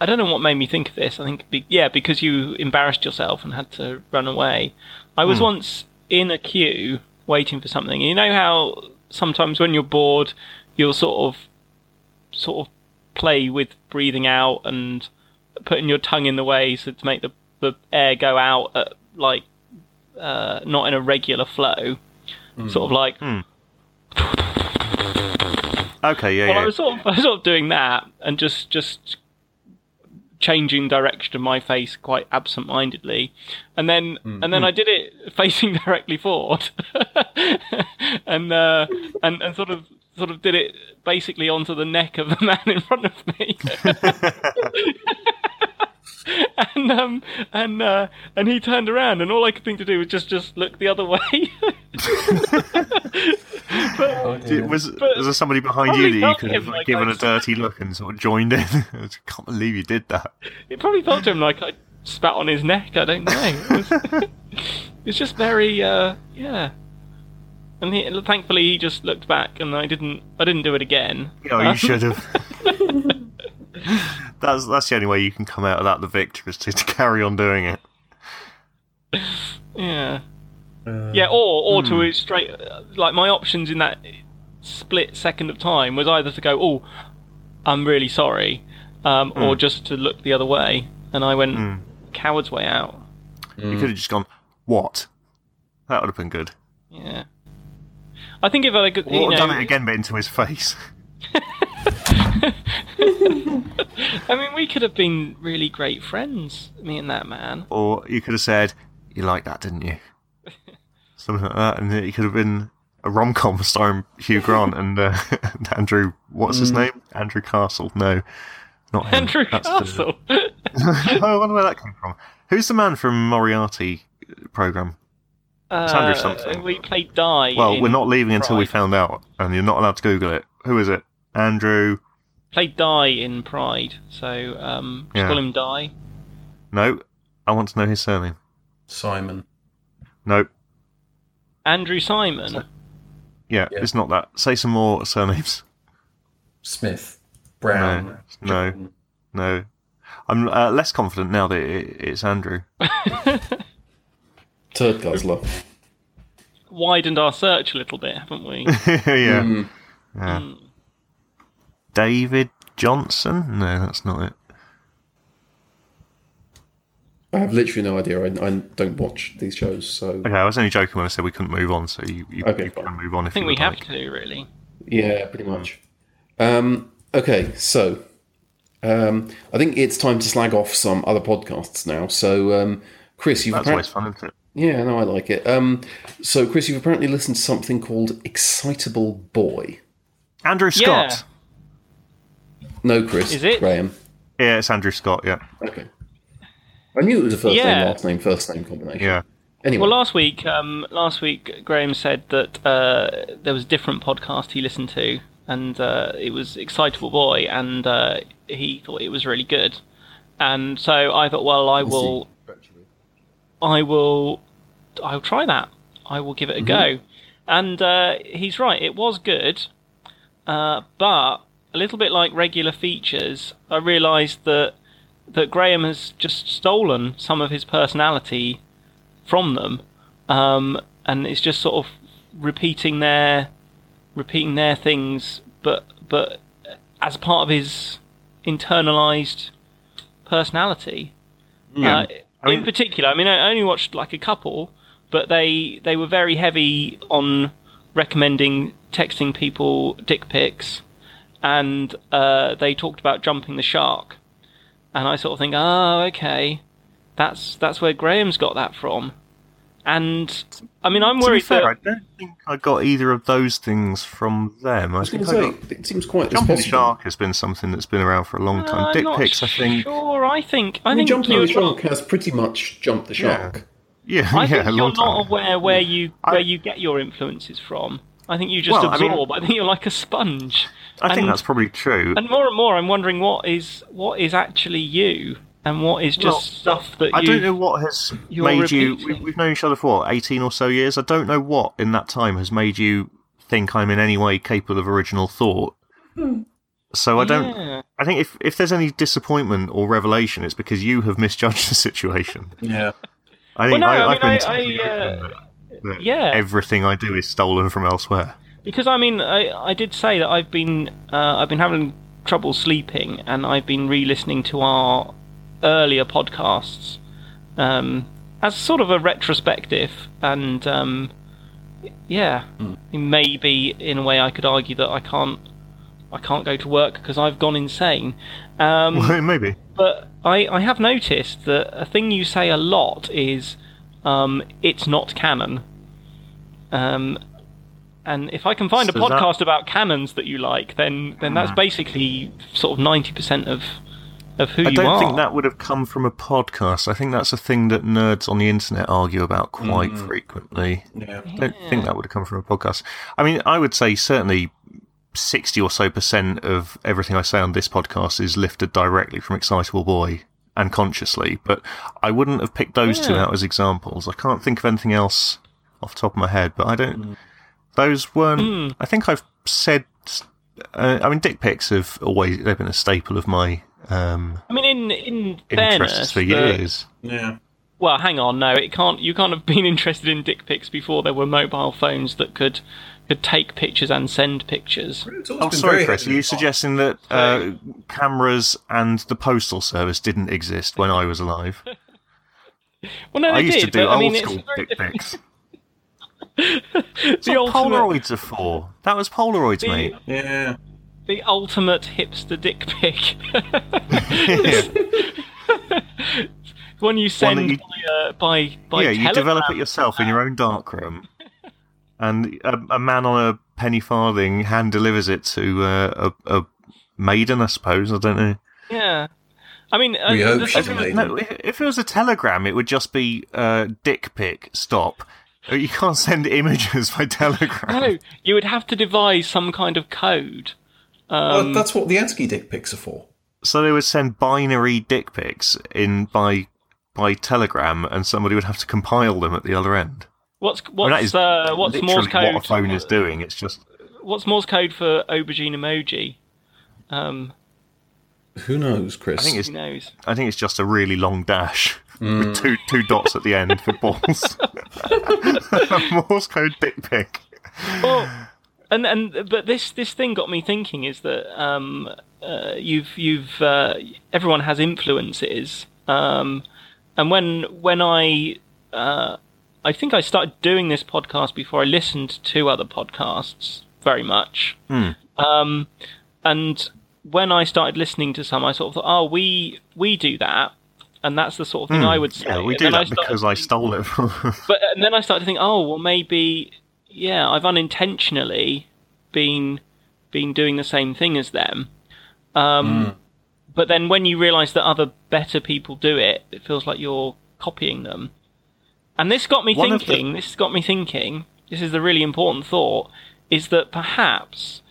I don't know what made me think of this. I think be, yeah, because you embarrassed yourself and had to run away. I was hmm. once in a queue waiting for something. You know how sometimes when you're bored, you'll sort of sort of play with breathing out and putting your tongue in the way so to make the the air go out at like uh, not in a regular flow, hmm. sort of like hmm. Okay, yeah, well, yeah. I was sort of, I was sort of doing that and just just changing direction of my face quite absent-mindedly, and then and then I did it facing directly forward, and uh, and and sort of sort of did it basically onto the neck of the man in front of me. And um and uh, and he turned around and all I could think to do was just just look the other way. Did- was, was there somebody behind you that you could have like given I- a dirty look and sort of joined in? I can't believe you did that. It probably felt to him like I spat on his neck. I don't know. It was, it's just very, uh, yeah. And he, thankfully, he just looked back, and I didn't. I didn't do it again. Oh, you Um, should have. That's that's the only way you can come out of that the victor is to, to carry on doing it. Yeah. yeah, or or hmm. to straight. uh, Like my options in that split second of time was either to go, "Oh, I'm really sorry," um, or Hmm. just to look the other way, and I went coward's way out. You could have just gone, "What?" That would have been good. Yeah. I think if I could, you know, done it again, but into his face. I mean, we could have been really great friends, me and that man. Or you could have said, "You liked that, didn't you?" Something like that, and it could have been a rom com starring Hugh Grant and, uh, and Andrew. What's his name? Andrew Castle. No, not him. Andrew That's the- Castle. I wonder where that came from. Who's the man from Moriarty program? Andrew Uh, something. We played Dai. Well, in we're not leaving until we found out, and you're not allowed to Google it. Who is it? Andrew? Played Dai in Pride, so um, just Yeah. call him Dai. No, I want to know his surname. Simon. No, Andrew Simon. yeah, Yeah. it's not that. Say some more surnames. Smith. Brown. No, no, no. I'm uh, less confident now that it, it's Andrew. Turd guzzler. Widened our search a little bit, haven't we? yeah. Mm. yeah. David Johnson? No, that's not it. I have literally no idea. I, I don't watch these shows, so Okay, I was only joking when I said we couldn't move on, so you, you, Okay, you can move on if I think you we have like. to, really. yeah, pretty much. Um, okay, so um, I think it's time to slag off some other podcasts now. So, um, Chris, you've That's appar- always fun, isn't it? yeah, no, I like it. Um, so, Chris, you've apparently listened to something called "Excitable Boy." Andrew Yeah. Scott. No, Chris. Is it? Graham? Yeah, it's Andrew Scott, yeah. Okay. I knew it was a first name, last name, first name combination. Yeah. Anyway, Well, last week, um, last week, Graham said that uh, there was a different podcast he listened to, and uh, it was Excitable Boy, and uh, he thought it was really good. And so I thought, well, I will, I will, I'll try that. I will give it a go. And uh, he's right; it was good, uh, but a little bit like regular features, I realised that that Graham has just stolen some of his personality from them, um, and it's just sort of repeating their repeating their things, but but as part of his internalized personality. Yeah. Uh, I mean- in particular, I mean, I only watched like a couple, but they they were very heavy on recommending texting people dick pics, and uh, they talked about jumping the shark, and I sort of think, oh, okay, that's that's where Graham's got that from, and I mean, I'm To be worried fair, I don't think I got either of those things from them. I, I think going I got it seems quite Jumping the. Shark has been something that's been around for a long time. I'm Dick not pics, I think. Sure, I think I, I mean, think Jumping the Shark has pretty much jumped the shark. Yeah, yeah. I yeah, think you're long time. not aware where you I- where you get your influences from. I think you just Well, I mean- absorb. I, think you're like a sponge. I think and- that's probably true. And more and more, I'm wondering what is what is actually you, and what is just Well, stuff that I you. don't know what has you're made you. repeating. We, we've known each other for what, eighteen or so years. I don't know what in that time has made you think I'm in any way capable of original thought. So I don't. Yeah. I think if if there's any disappointment or revelation, it's because you have misjudged the situation. Yeah. I think no, I, I I've mean, been I- totally I, uh, open that- that yeah. everything I do is stolen from elsewhere. Because I mean, I I did say that I've been uh, I've been having trouble sleeping, and I've been re-listening to our earlier podcasts um, as sort of a retrospective, and um, yeah, maybe in a way I could argue that I can't I can't go to work because I've gone insane. Um, maybe. but I, I have noticed that a thing you say a lot is um, it's not canon. Um, and if I can find a So that- podcast about canons that you like, then then that's basically sort of ninety percent of of who I you are. I don't think that would have come from a podcast. I think that's a thing that nerds on the internet argue about quite Mm. frequently. Yeah. I don't think that would have come from a podcast. I mean, I would say certainly 60 or so percent of everything I say on this podcast is lifted directly from Excitable Boy and consciously, but I wouldn't have picked those two out as examples. I can't think of anything else off the top of my head, but I don't. Those weren't. Hmm. I think I've said. Uh, I mean, dick pics have always they've been a staple of my um, I mean, in in interests fairness, for the- years. Yeah. well, hang on, no, it can't. You can't have been interested in dick pics before there were mobile phones that could could take pictures and send pictures. It's always Oh, sorry, Chris. Are you suggesting that uh, cameras and the postal service didn't exist when I was alive? Well, no, I used did, to do but, I old mean, school dick pics. the That's what ultimate, Polaroids are for. That was Polaroids, the, mate. Yeah. the ultimate hipster dick pic. One you send that you- by, uh, by by yeah, you develop it yourself in your own darkroom, and a, a man on a penny farthing hand delivers it to uh, a, a maiden, I suppose. I don't know. Yeah, I mean, uh, We hope the she's thing a maiden. No, if, if it was a telegram, it would just be uh, dick pic. Stop. Uh, You can't send images by telegram. no, you would have to devise some kind of code. well, Um, that's what the ASCII dick pics are for. So they would send binary dick pics in by by telegram, and somebody would have to compile them at the other end. what's I mean, what's that is uh, what's Morse code? what a phone is doing. It's just What's Morse code for aubergine emoji? Um, Who knows, Chris? I think it's who knows? I think it's just a really long dash with two two dots at the end for balls. Morse code dick pic. well, and and but this this thing got me thinking is that um, uh, you've you've uh, everyone has influences, um, and when when I uh, I think I started doing this podcast before I listened to other podcasts very much, um, and when I started listening to some, I sort of thought, oh, we we do that. And that's the sort of thing I would say. Yeah, we And do that started because I stole it from. but and then I started to think, oh well, maybe yeah, I've unintentionally been been doing the same thing as them. Um, But then when you realise that other better people do it, it feels like you're copying them. And this got me One of the- thinking. This has got me thinking. This is the really important thought: is that perhaps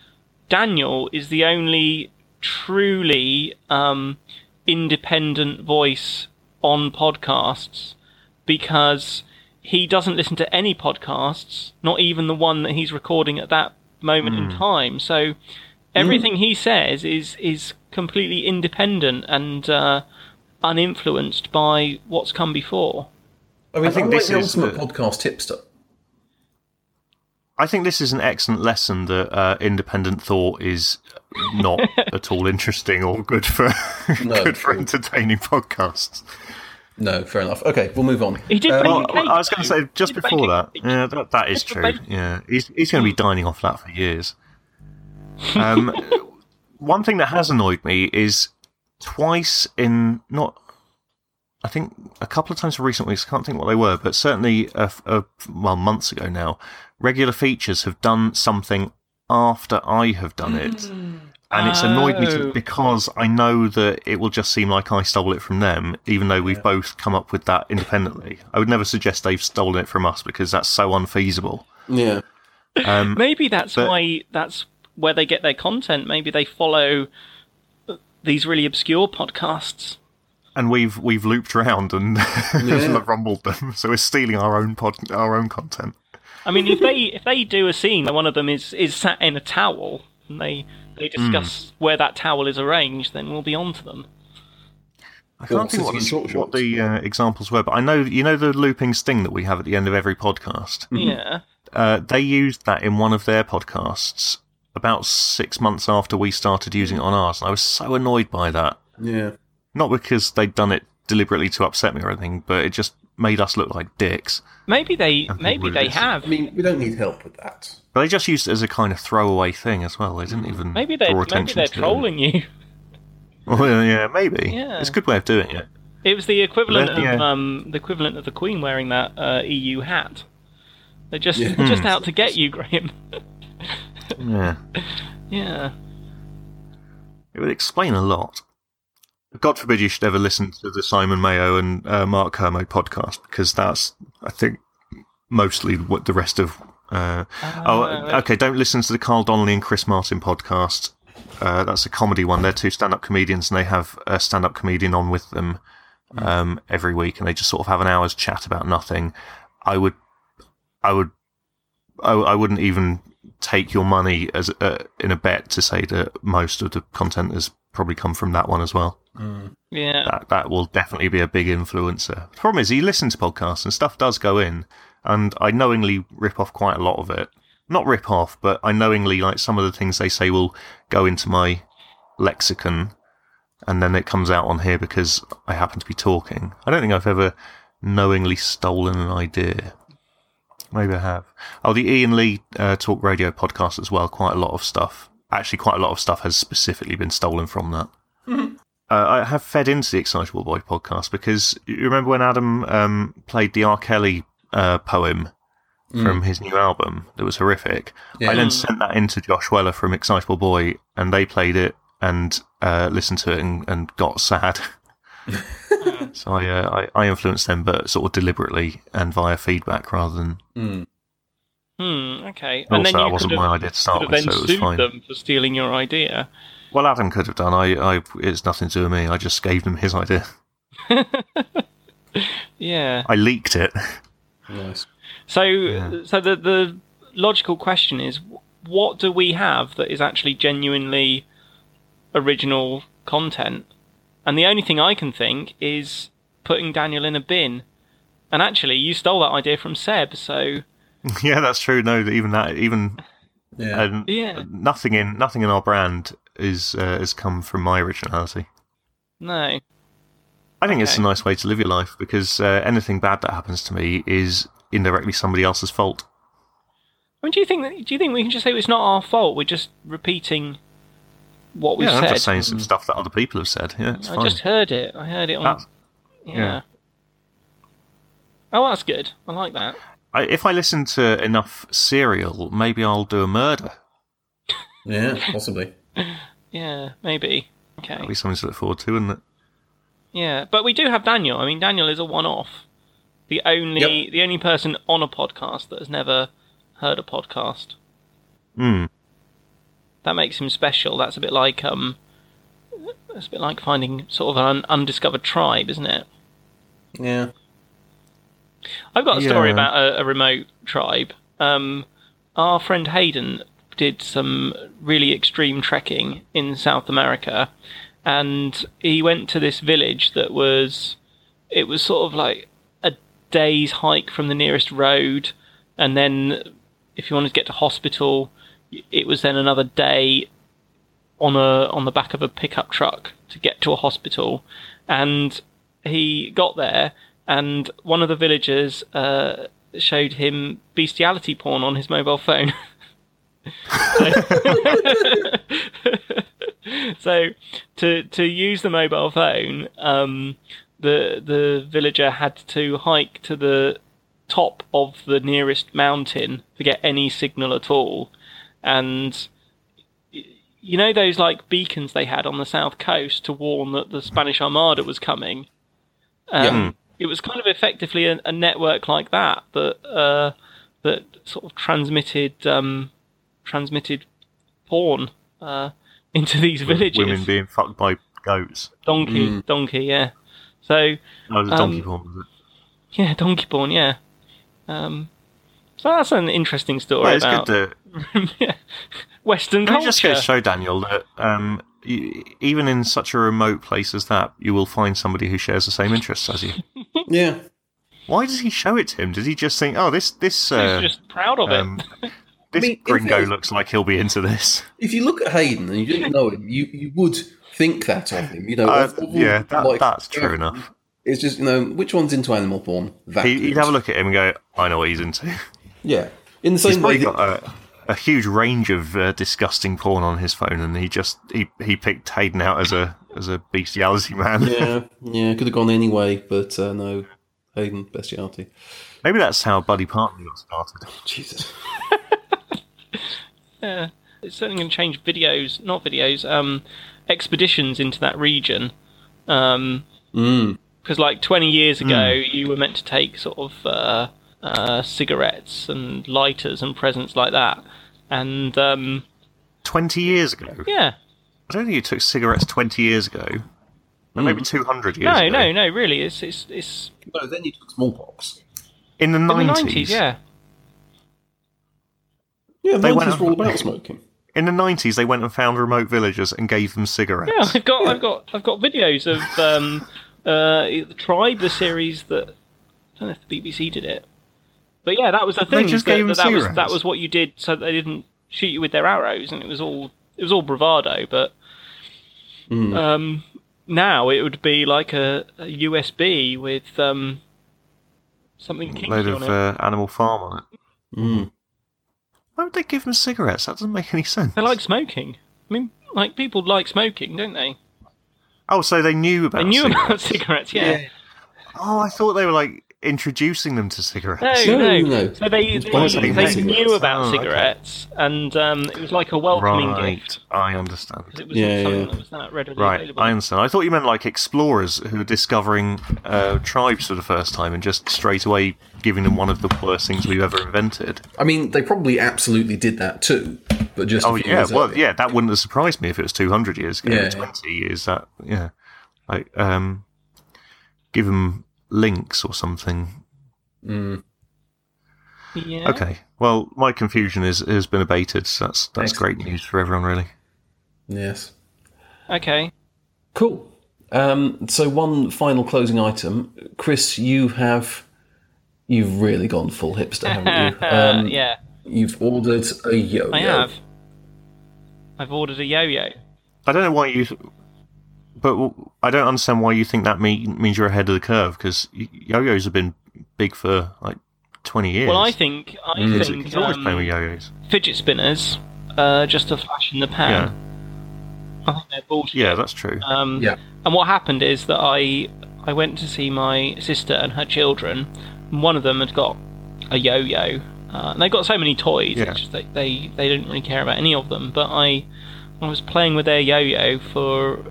Daniel is the only truly um, independent voice on podcasts because he doesn't listen to any podcasts, not even the one that he's recording at that moment in time. So everything he says is is completely independent and uh, uninfluenced by what's come before. I mean, I think I'm this like the is ultimate the- podcast hipster. I think this is an excellent lesson that uh, independent thought is not at all interesting or good for No, good for entertaining podcasts. No, fair enough. Okay, we'll move on. He did Um, Well, cake, I was going to say just He did bake before that. cake. Yeah, that, that is true. Yeah, he's he's going to be dining off that for years. Um, one thing that has annoyed me is twice in not. I think a couple of times in recent weeks. I can't think what they were, but certainly uh, a, a, uh, well months ago now. Regular features have done something after I have done it, hmm. and it's annoyed me Oh. to, because I know that it will just seem like I stole it from them, even though we've both come up with that independently. I would never suggest they've stolen it from us because that's so unfeasible. Yeah. Um, Maybe that's But- why that's where they get their content. Maybe they follow uh, these really obscure podcasts. And we've we've looped around and rumbled them, so we're stealing our own pod, our own content. I mean, if they if they do a scene where one of them is is sat in a towel and they they discuss where that towel is arranged, then we'll be on to them. I can't think what, the, short what the uh, examples were, but I know you know the looping sting that we have at the end of every podcast. Yeah. Uh, they used that in one of their podcasts about six months after we started using it on ours, and I was so annoyed by that. Yeah. Not because they'd done it deliberately to upset me or anything, but it just made us look like dicks. Maybe they maybe they have. I mean, we don't need help with that. But they just used it as a kind of throwaway thing as well. They didn't even Maybe they draw maybe attention they're to it. trolling you. Well, yeah, maybe. Yeah. It's a good way of doing it. It was the equivalent But then- of um the equivalent of the Queen wearing that uh, EU hat. They're just Yeah. they're just out to get you, Graham. Yeah. yeah. It would explain a lot. God forbid you should ever listen to the Simon Mayo and uh, Mark Kermode podcast because that's, I think, mostly what the rest of. Uh, oh, Ah, okay. Don't listen to the Carl Donnelly and Chris Martin podcast. Uh, that's a comedy one. They're two stand-up comedians, and they have a stand-up comedian on with them um, every week, and they just sort of have an hour's chat about nothing. I would, I would, I, I wouldn't even take your money as uh, in a bet to say that most of the content has probably come from that one as well. Yeah. That that will definitely be a big influencer. The problem is, he listens to podcasts and stuff does go in, and I knowingly rip off quite a lot of it. Not rip off, but I knowingly like some of the things they say will go into my lexicon, and then it comes out on here because I happen to be talking. I don't think I've ever knowingly stolen an idea. Maybe I have. Oh, the Iain Lee uh, Talk Radio podcast as well. Quite a lot of stuff. Actually, quite a lot of stuff has specifically been stolen from that. Uh, I have fed into the Excitable Boy podcast because you remember when Adam um, played the R. Kelly uh, poem from his new album that was horrific. Yeah. I then sent that into Josh Weller from Excitable Boy, and they played it and uh, listened to it and, and got sad. so I, uh, I I influenced them, but sort of deliberately and via feedback rather than. Hmm. Okay. Also, that you wasn't could have- my idea to start with, then so it was sued fine. them for stealing your idea. Well, Adam could have done. I, I, it's nothing to do with me. I just gave them his idea. Yeah. I leaked it. Nice. So, so the the logical question is, what do we have that is actually genuinely original content? And the only thing I can think is putting Daniel in a bin. And actually, you stole that idea from Seb, so yeah, that's true. No, even that, even Yeah. um, Yeah. nothing in nothing in our brand is uh, has come from my originality. no. I think it's a nice way to live your life because uh, anything bad that happens to me is indirectly somebody else's fault. I mean, do you think that, do you think we can just say it's not our fault? We're just repeating what we've yeah, said. I'm just saying some stuff that other people have said. Yeah, it's I fine. just heard it. I heard it on. That's- yeah. yeah. Oh, that's good. I like that. I, if I listen to enough serial, maybe I'll do a murder. Yeah, possibly. Yeah, maybe. Okay. That'll be something to look forward to, isn't it? Yeah, but we do have Daniel. I mean, Daniel is a one-off. The only Yep. the only person on a podcast that has never heard a podcast. Hmm. That makes him special. That's a bit like um, it's a bit like finding sort of an undiscovered tribe, isn't it? Yeah. I've got a story Yeah. about a, a remote tribe. Um, our friend Hayden did some really extreme trekking in South America, and he went to this village that was, it was sort of like a day's hike from the nearest road, and then if you wanted to get to hospital, it was then another day on a on the back of a pickup truck to get to a hospital, and he got there, and one of the villagers uh, showed him bestiality porn on his mobile phone. so to to use the mobile phone, um, the the villager had to hike to the top of the nearest mountain to get any signal at all, and you know those like beacons they had on the south coast to warn that the Spanish Armada was coming. Um, Yeah. It was kind of effectively a, a network like that that uh, that sort of transmitted um, transmitted porn uh, into these villages. Women being fucked by goats. donkey, donkey, yeah. So No, the donkey Um, porn. Was it? yeah, donkey porn, yeah. Um, so that's an interesting story Well, it's about good to. Western Can I culture. just go to show Daniel that um, you, even in such a remote place as that, you will find somebody who shares the same interests as you. Yeah. Why does he show it to him? Does he just think, oh, this this He's uh, just proud of it. um, this mean, gringo it- looks like he'll be into this? If you look at Hayden and you didn't know him, you, you would think that of him. You know, Uh, of- of all, yeah, that, like, that's true uh, enough. It's just you know which one's into animal porn. That He, he'd have a look at him and go, I know what he's into. Yeah, in the He's same way that got a, a huge range of uh, disgusting porn on his phone, and he just he, he picked Hayden out as a as a bestiality man. yeah, yeah, could have gone anyway, but uh, no, Hayden bestiality. Maybe that's how Buddy Partner got started. Jesus. Yeah, it's certainly going to change videos, not videos, um, expeditions into that region. Um, Mm. because like 20 years ago, you were meant to take sort of uh, uh, cigarettes and lighters and presents like that, and um, Twenty years ago, yeah, I don't think you took cigarettes twenty years ago. Or Maybe two hundred years no, ago. no, no, really, it's it's it's No, then you took smallpox. In the nineties, 90s, yeah. Yeah, They the went were all about smoking. In the nineties, they went and found remote villagers and gave them cigarettes. Yeah, I've got, I've got, I've got videos of um, uh, the Tribe, the series that I don't know if the BBC did it, but yeah, that was the They thing. just that, gave them that, that was that was what you did, so they didn't shoot you with their arrows, and it was all it was all bravado. But Mm. um, now it would be like a, a USB with um, something kinky load on of it. uh, Animal Farm on it. Mm. Why would they give them cigarettes? That doesn't make any sense. They like smoking. I mean, like people like smoking, don't they? Oh, so they knew about They knew cigarettes. about cigarettes, yeah. Oh, I thought they were like introducing them to cigarettes. No, No, no, no. So they It's they, they, knew about Oh, okay. cigarettes, and um, it was like a welcoming right, gift. I understand. 'cause It was Yeah, something yeah. that was that readily Right, available. I understand. I thought you meant like explorers who were discovering uh, tribes for the first time and just straight away giving them one of the worst things we've ever invented. I mean, they probably absolutely did that too, but just Oh yeah, well earlier. yeah, that wouldn't have surprised me if it was two hundred years ago, Yeah. twenty years. That yeah, like um, give them links or something. Mm. yeah. Okay, well my confusion is has been abated. So that's that's Excellent. great news for everyone, really. Yes. Okay. Cool. Um, so one final closing item, Chris, you have you've really gone full hipster, haven't you? Um, yeah, You've ordered a yo-yo. I have. I've ordered a yo-yo. I don't know why you, but I don't understand why you think that mean, means you're ahead of the curve because yo-yos have been big for like twenty years. Well, I think I Kids- think kids are always um, playing with yo-yos. fidget spinners, uh, just a flash in the pan. I think they're bullshit. Yeah, that's true. Um, Yeah. And what happened is that I I went to see my sister and her children. And one of them had got a yo-yo. Uh, and they got so many toys. Yeah. Just they, they they didn't really care about any of them. But I I was playing with their yo-yo for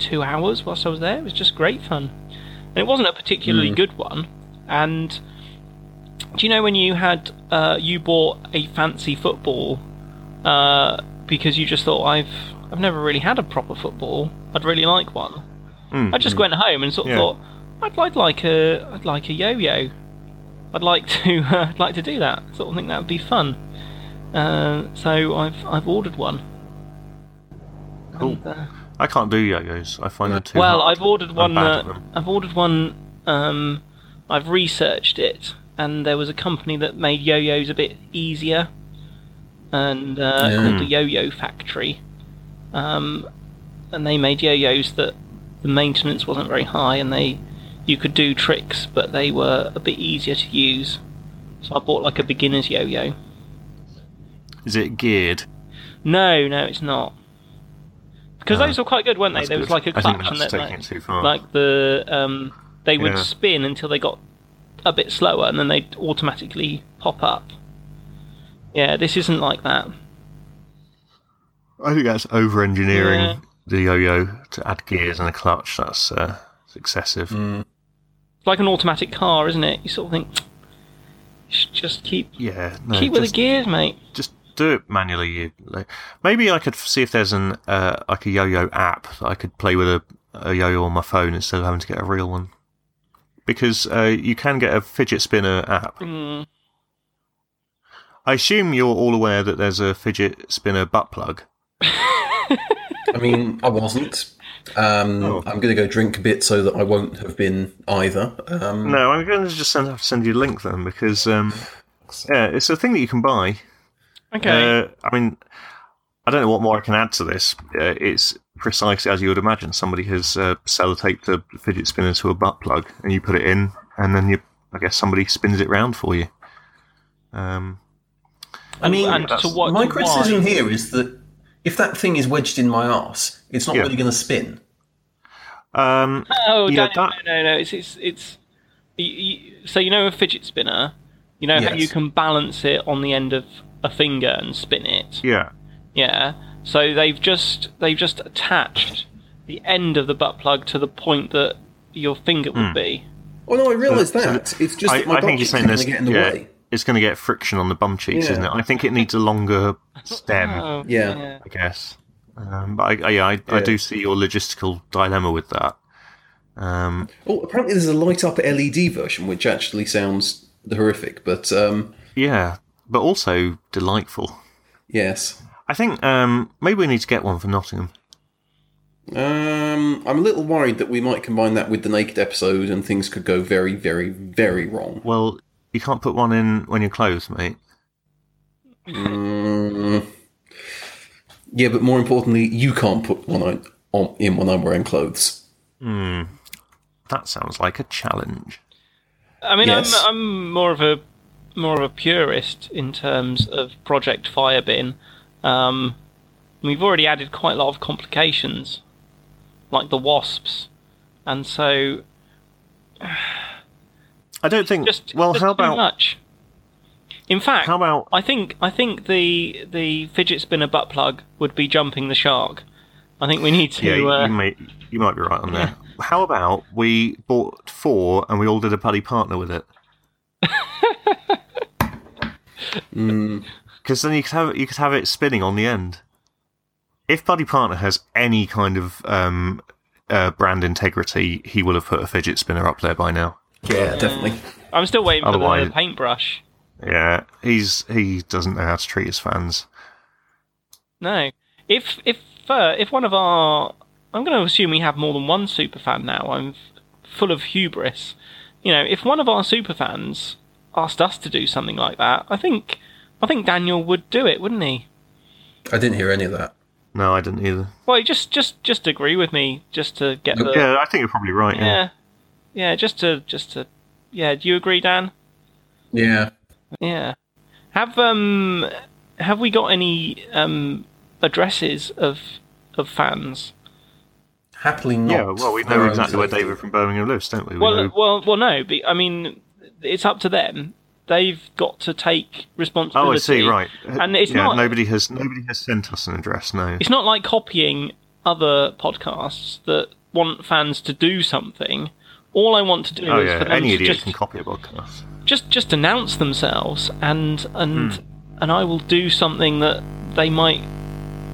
two hours whilst I was there. It was just great fun. And it wasn't a particularly good one. And do you know when you had uh, you bought a fancy football uh, because you just thought I've I've never really had a proper football. I'd really like one. I just went home and sort of Yeah. thought I'd, I'd like a I'd like a yo-yo. I'd like to uh, I'd like to do that. Sort of think that would be fun. Uh, so I've I've ordered one. Cool. And, uh, I can't do yo-yos. I find them too well, hard. I've ordered one. Uh. I've ordered one. Um, I've researched it, and there was a company that made yo-yos a bit easier, and uh, Yeah. called the Yo-Yo Factory. Um, and they made yo-yos that the maintenance wasn't very high, and they you could do tricks, but they were a bit easier to use. So I bought like a beginner's yo-yo. Is it geared? No, no, it's not. Because No. those were quite good, weren't they? That's there was like a think clutch, and that's that, taking like, it too far. like the um, they would Yeah. spin until they got a bit slower, and then they'd automatically pop up. Yeah, this isn't like that. I think that's over-engineering Yeah. the yo-yo to add gears and a clutch. That's uh, it's excessive. It's like an automatic car, isn't it? You sort of think, you should just keep Yeah, no, keep with just, the gears, mate. just do it manually. Like, maybe I could see if there's an uh, like a yo-yo app that I could play with a, a yo-yo on my phone instead of having to get a real one. Because uh, you can get a fidget spinner app. Mm, I assume you're all aware that there's a fidget spinner butt plug. I mean, I wasn't. Um, Oh. I'm going to go drink a bit so that I won't have been either. Um, No, I'm going to just send, have to send you a link then because um, yeah, it's a thing that you can buy. Okay. Uh, I mean, I don't know what more I can add to this. Uh, it's precisely as you would imagine. Somebody has uh, sellotaped a fidget spinner to a butt plug, and you put it in, and then you, I guess, somebody spins it round for you. Um, I mean, and to what? my to criticism why? here is that if that thing is wedged in my arse, it's not Yeah. really going to spin. um, Oh, Yeah, Daniel, that- no, no, no. It's it's it's. You, you, so you know a fidget spinner. You know how you can balance it on the end of a finger and spin it. yeah, Yeah. So they've just they've just attached the end of the butt plug to the point that your finger would be. Oh no, I realise So- that. It's just I, that my I think butt you're saying going this. to get in the yeah, way. it's going to get friction on the bum cheeks, Yeah. isn't it? I think it needs a longer stem. Oh, Yeah. I guess. Um, but I, I, yeah, I, I do see your logistical dilemma with that. Um, Oh, apparently there's a light up LED version, which actually sounds horrific. But um, yeah, but also delightful. yes, I think um, maybe we need to get one for Nottingham. um, I'm a little worried that we might combine that with the naked episode, and things could go very, very, very wrong. Well, you can't put one in when you're clothes, mate. Mm, yeah, but more importantly, you can't put one on, on in when I'm wearing clothes. That sounds like a challenge. I mean, Yes. I'm I'm more of a more of a purist in terms of Project Firebin. Um, we've already added quite a lot of complications, like the wasps, and so I don't think. just well, just how about much. In fact, how about I think I think the the fidget spinner butt plug would be jumping the shark. I think we need to. yeah, you, uh, you may you might be right on there. How about we bought four and we all did a buddy partner with it? Because then you could have you could have it spinning on the end. If Buddy Partner has any kind of um, uh, brand integrity, he will have put a fidget spinner up there by now. Yeah, definitely. I'm still waiting for Otherwise- the paintbrush. Yeah, he's he doesn't know how to treat his fans. No. If if uh, if one of our, I'm going to assume we have more than one super fan now. I'm f- full of hubris. You know, if one of our superfans asked us to do something like that, I think I think Daniel would do it, wouldn't he? I didn't hear any of that. No, I didn't either. Well, just just just agree with me, just to get the Yeah, I think you're probably right. Yeah. yeah, yeah, just to just to yeah. Do you agree, Dan? Yeah. Yeah. Have um have we got any um addresses of of fans? Happily not. Yeah, well, we know exactly where. David from Birmingham lives, don't we? we Well, know... well, well, no. Be, I mean, it's up to them. They've got to take responsibility. oh, I see. Right, And it's yeah, not. nobody has nobody has sent us an address. No. It's not like copying other podcasts that want fans to do something. all I want to do Oh is yeah, for them any to idiot just, can copy a podcast. just just announce themselves, and and Hmm. and I will do something that they might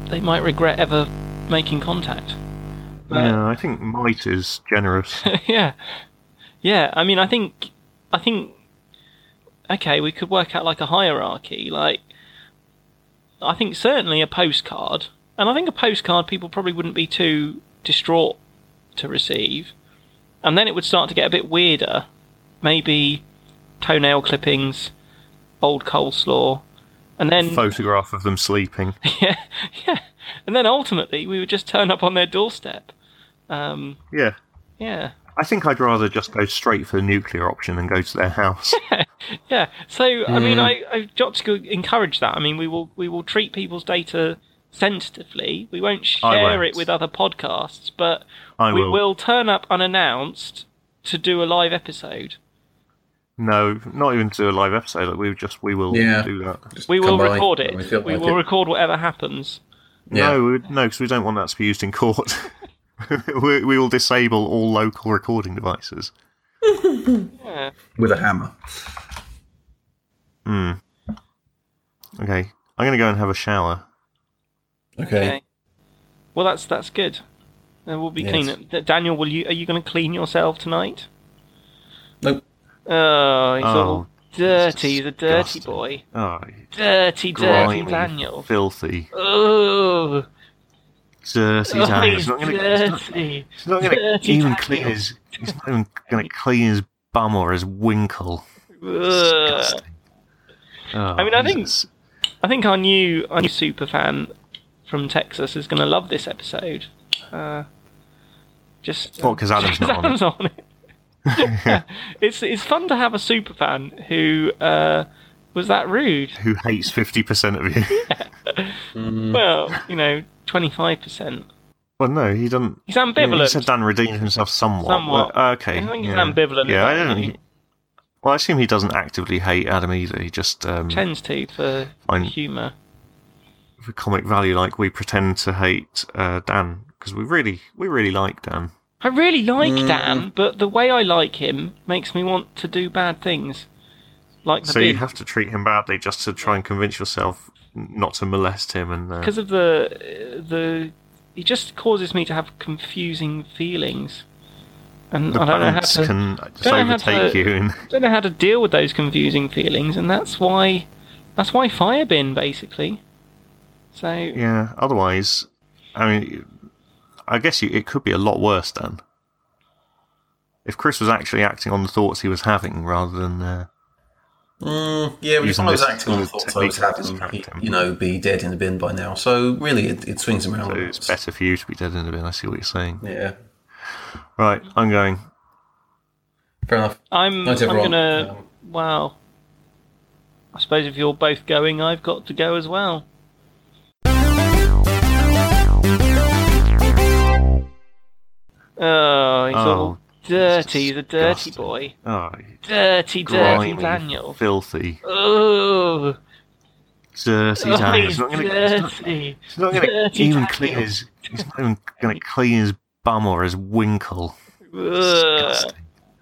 they might regret ever making contact. But- yeah, I think might is generous. yeah, yeah. I mean, I think, I think, okay, we could work out like a hierarchy. Like, I think certainly a postcard, and I think a postcard people probably wouldn't be too distraught to receive, and then it would start to get a bit weirder. Maybe toenail clippings, old coleslaw, and then Photograph of them sleeping. yeah, yeah, and then ultimately we would just turn up on their doorstep. Um, Yeah. yeah. I think I'd rather just go straight for the nuclear option and go to their house. Yeah. So I mean, I I've got to encourage that. I mean, we will we will treat people's data sensitively. We won't share won't. it with other podcasts, but I we will. will turn up unannounced to do a live episode. No, not even to do a live episode. Like we would just we will Yeah. do that. Just We will record it. we We like will it. record whatever happens. Yeah. No, we no, because we don't want that to be used in court. we, we will disable all local recording devices. Yeah. with a hammer. Hmm. Okay, I'm going to go and have a shower. Okay. Okay. Well, that's that's good. Uh, we'll be Yes. clean. Daniel, will you? Are you going to clean yourself tonight? Nope. Oh, he's Oh, all dirty. He's a dirty boy. Oh, Dirty, dirty Daniel. filthy, Oh, dirty oh Daniel. he's He's not going to. dirty. He's not going to Dirty even clean his. He's not even going to clean his bum or his winkle. Oh, I mean, I think- I think our new our new super fan from Texas is going to love this episode. Uh, just What, 'cause Adam's not on it? On it. Yeah. It's it's fun to have a super fan who uh, was that rude. who hates fifty percent of you? Well, you know, twenty five percent. Well, no, he doesn't. He's ambivalent. He ambivalent. said Dan redeemed himself somewhat. Somewhat. but, uh, okay. I think he's yeah. ambivalent Yeah, I don't. He, well, I assume he doesn't actively hate Adam either. He just um, Tends to for Fine. humour. for comic value, like we pretend to hate uh, Dan because we really, we really like Dan. I really like Mm. Dan, but the way I like him makes me want to do bad things. Like the So you have to treat him badly just to try and convince yourself not to molest him. And uh, because of the the he just causes me to have confusing feelings, and the I don't know how to can just don't know how overtake to- you. And don't know how to deal with those confusing feelings, and that's why that's why Firebin basically. So yeah, otherwise, I mean, I guess you, it could be a lot worse, Dan. If Chris was actually acting on the thoughts he was having rather than. Uh, Mm, yeah, but if Using I was this acting on the thoughts I was technique to having, distract he'd, you know, be dead in the bin by now. So really, it, it swings around. so it's better for you to be dead in the bin. I see what you're saying. Yeah, Right, I'm going. fair enough. I'm Night, I'm gonna Um, wow. I suppose if you're both going, I've got to go as well. Oh, he's Oh, all dirty. He's a dirty boy. Oh, Dirty, dirty Daniel. filthy, Oh, dirty oh Daniel. he's He's not going to. dirty. He's not going to even Daniel. clean his. He's not even going to clean his bum or his winkle. Ugh. Disgusting.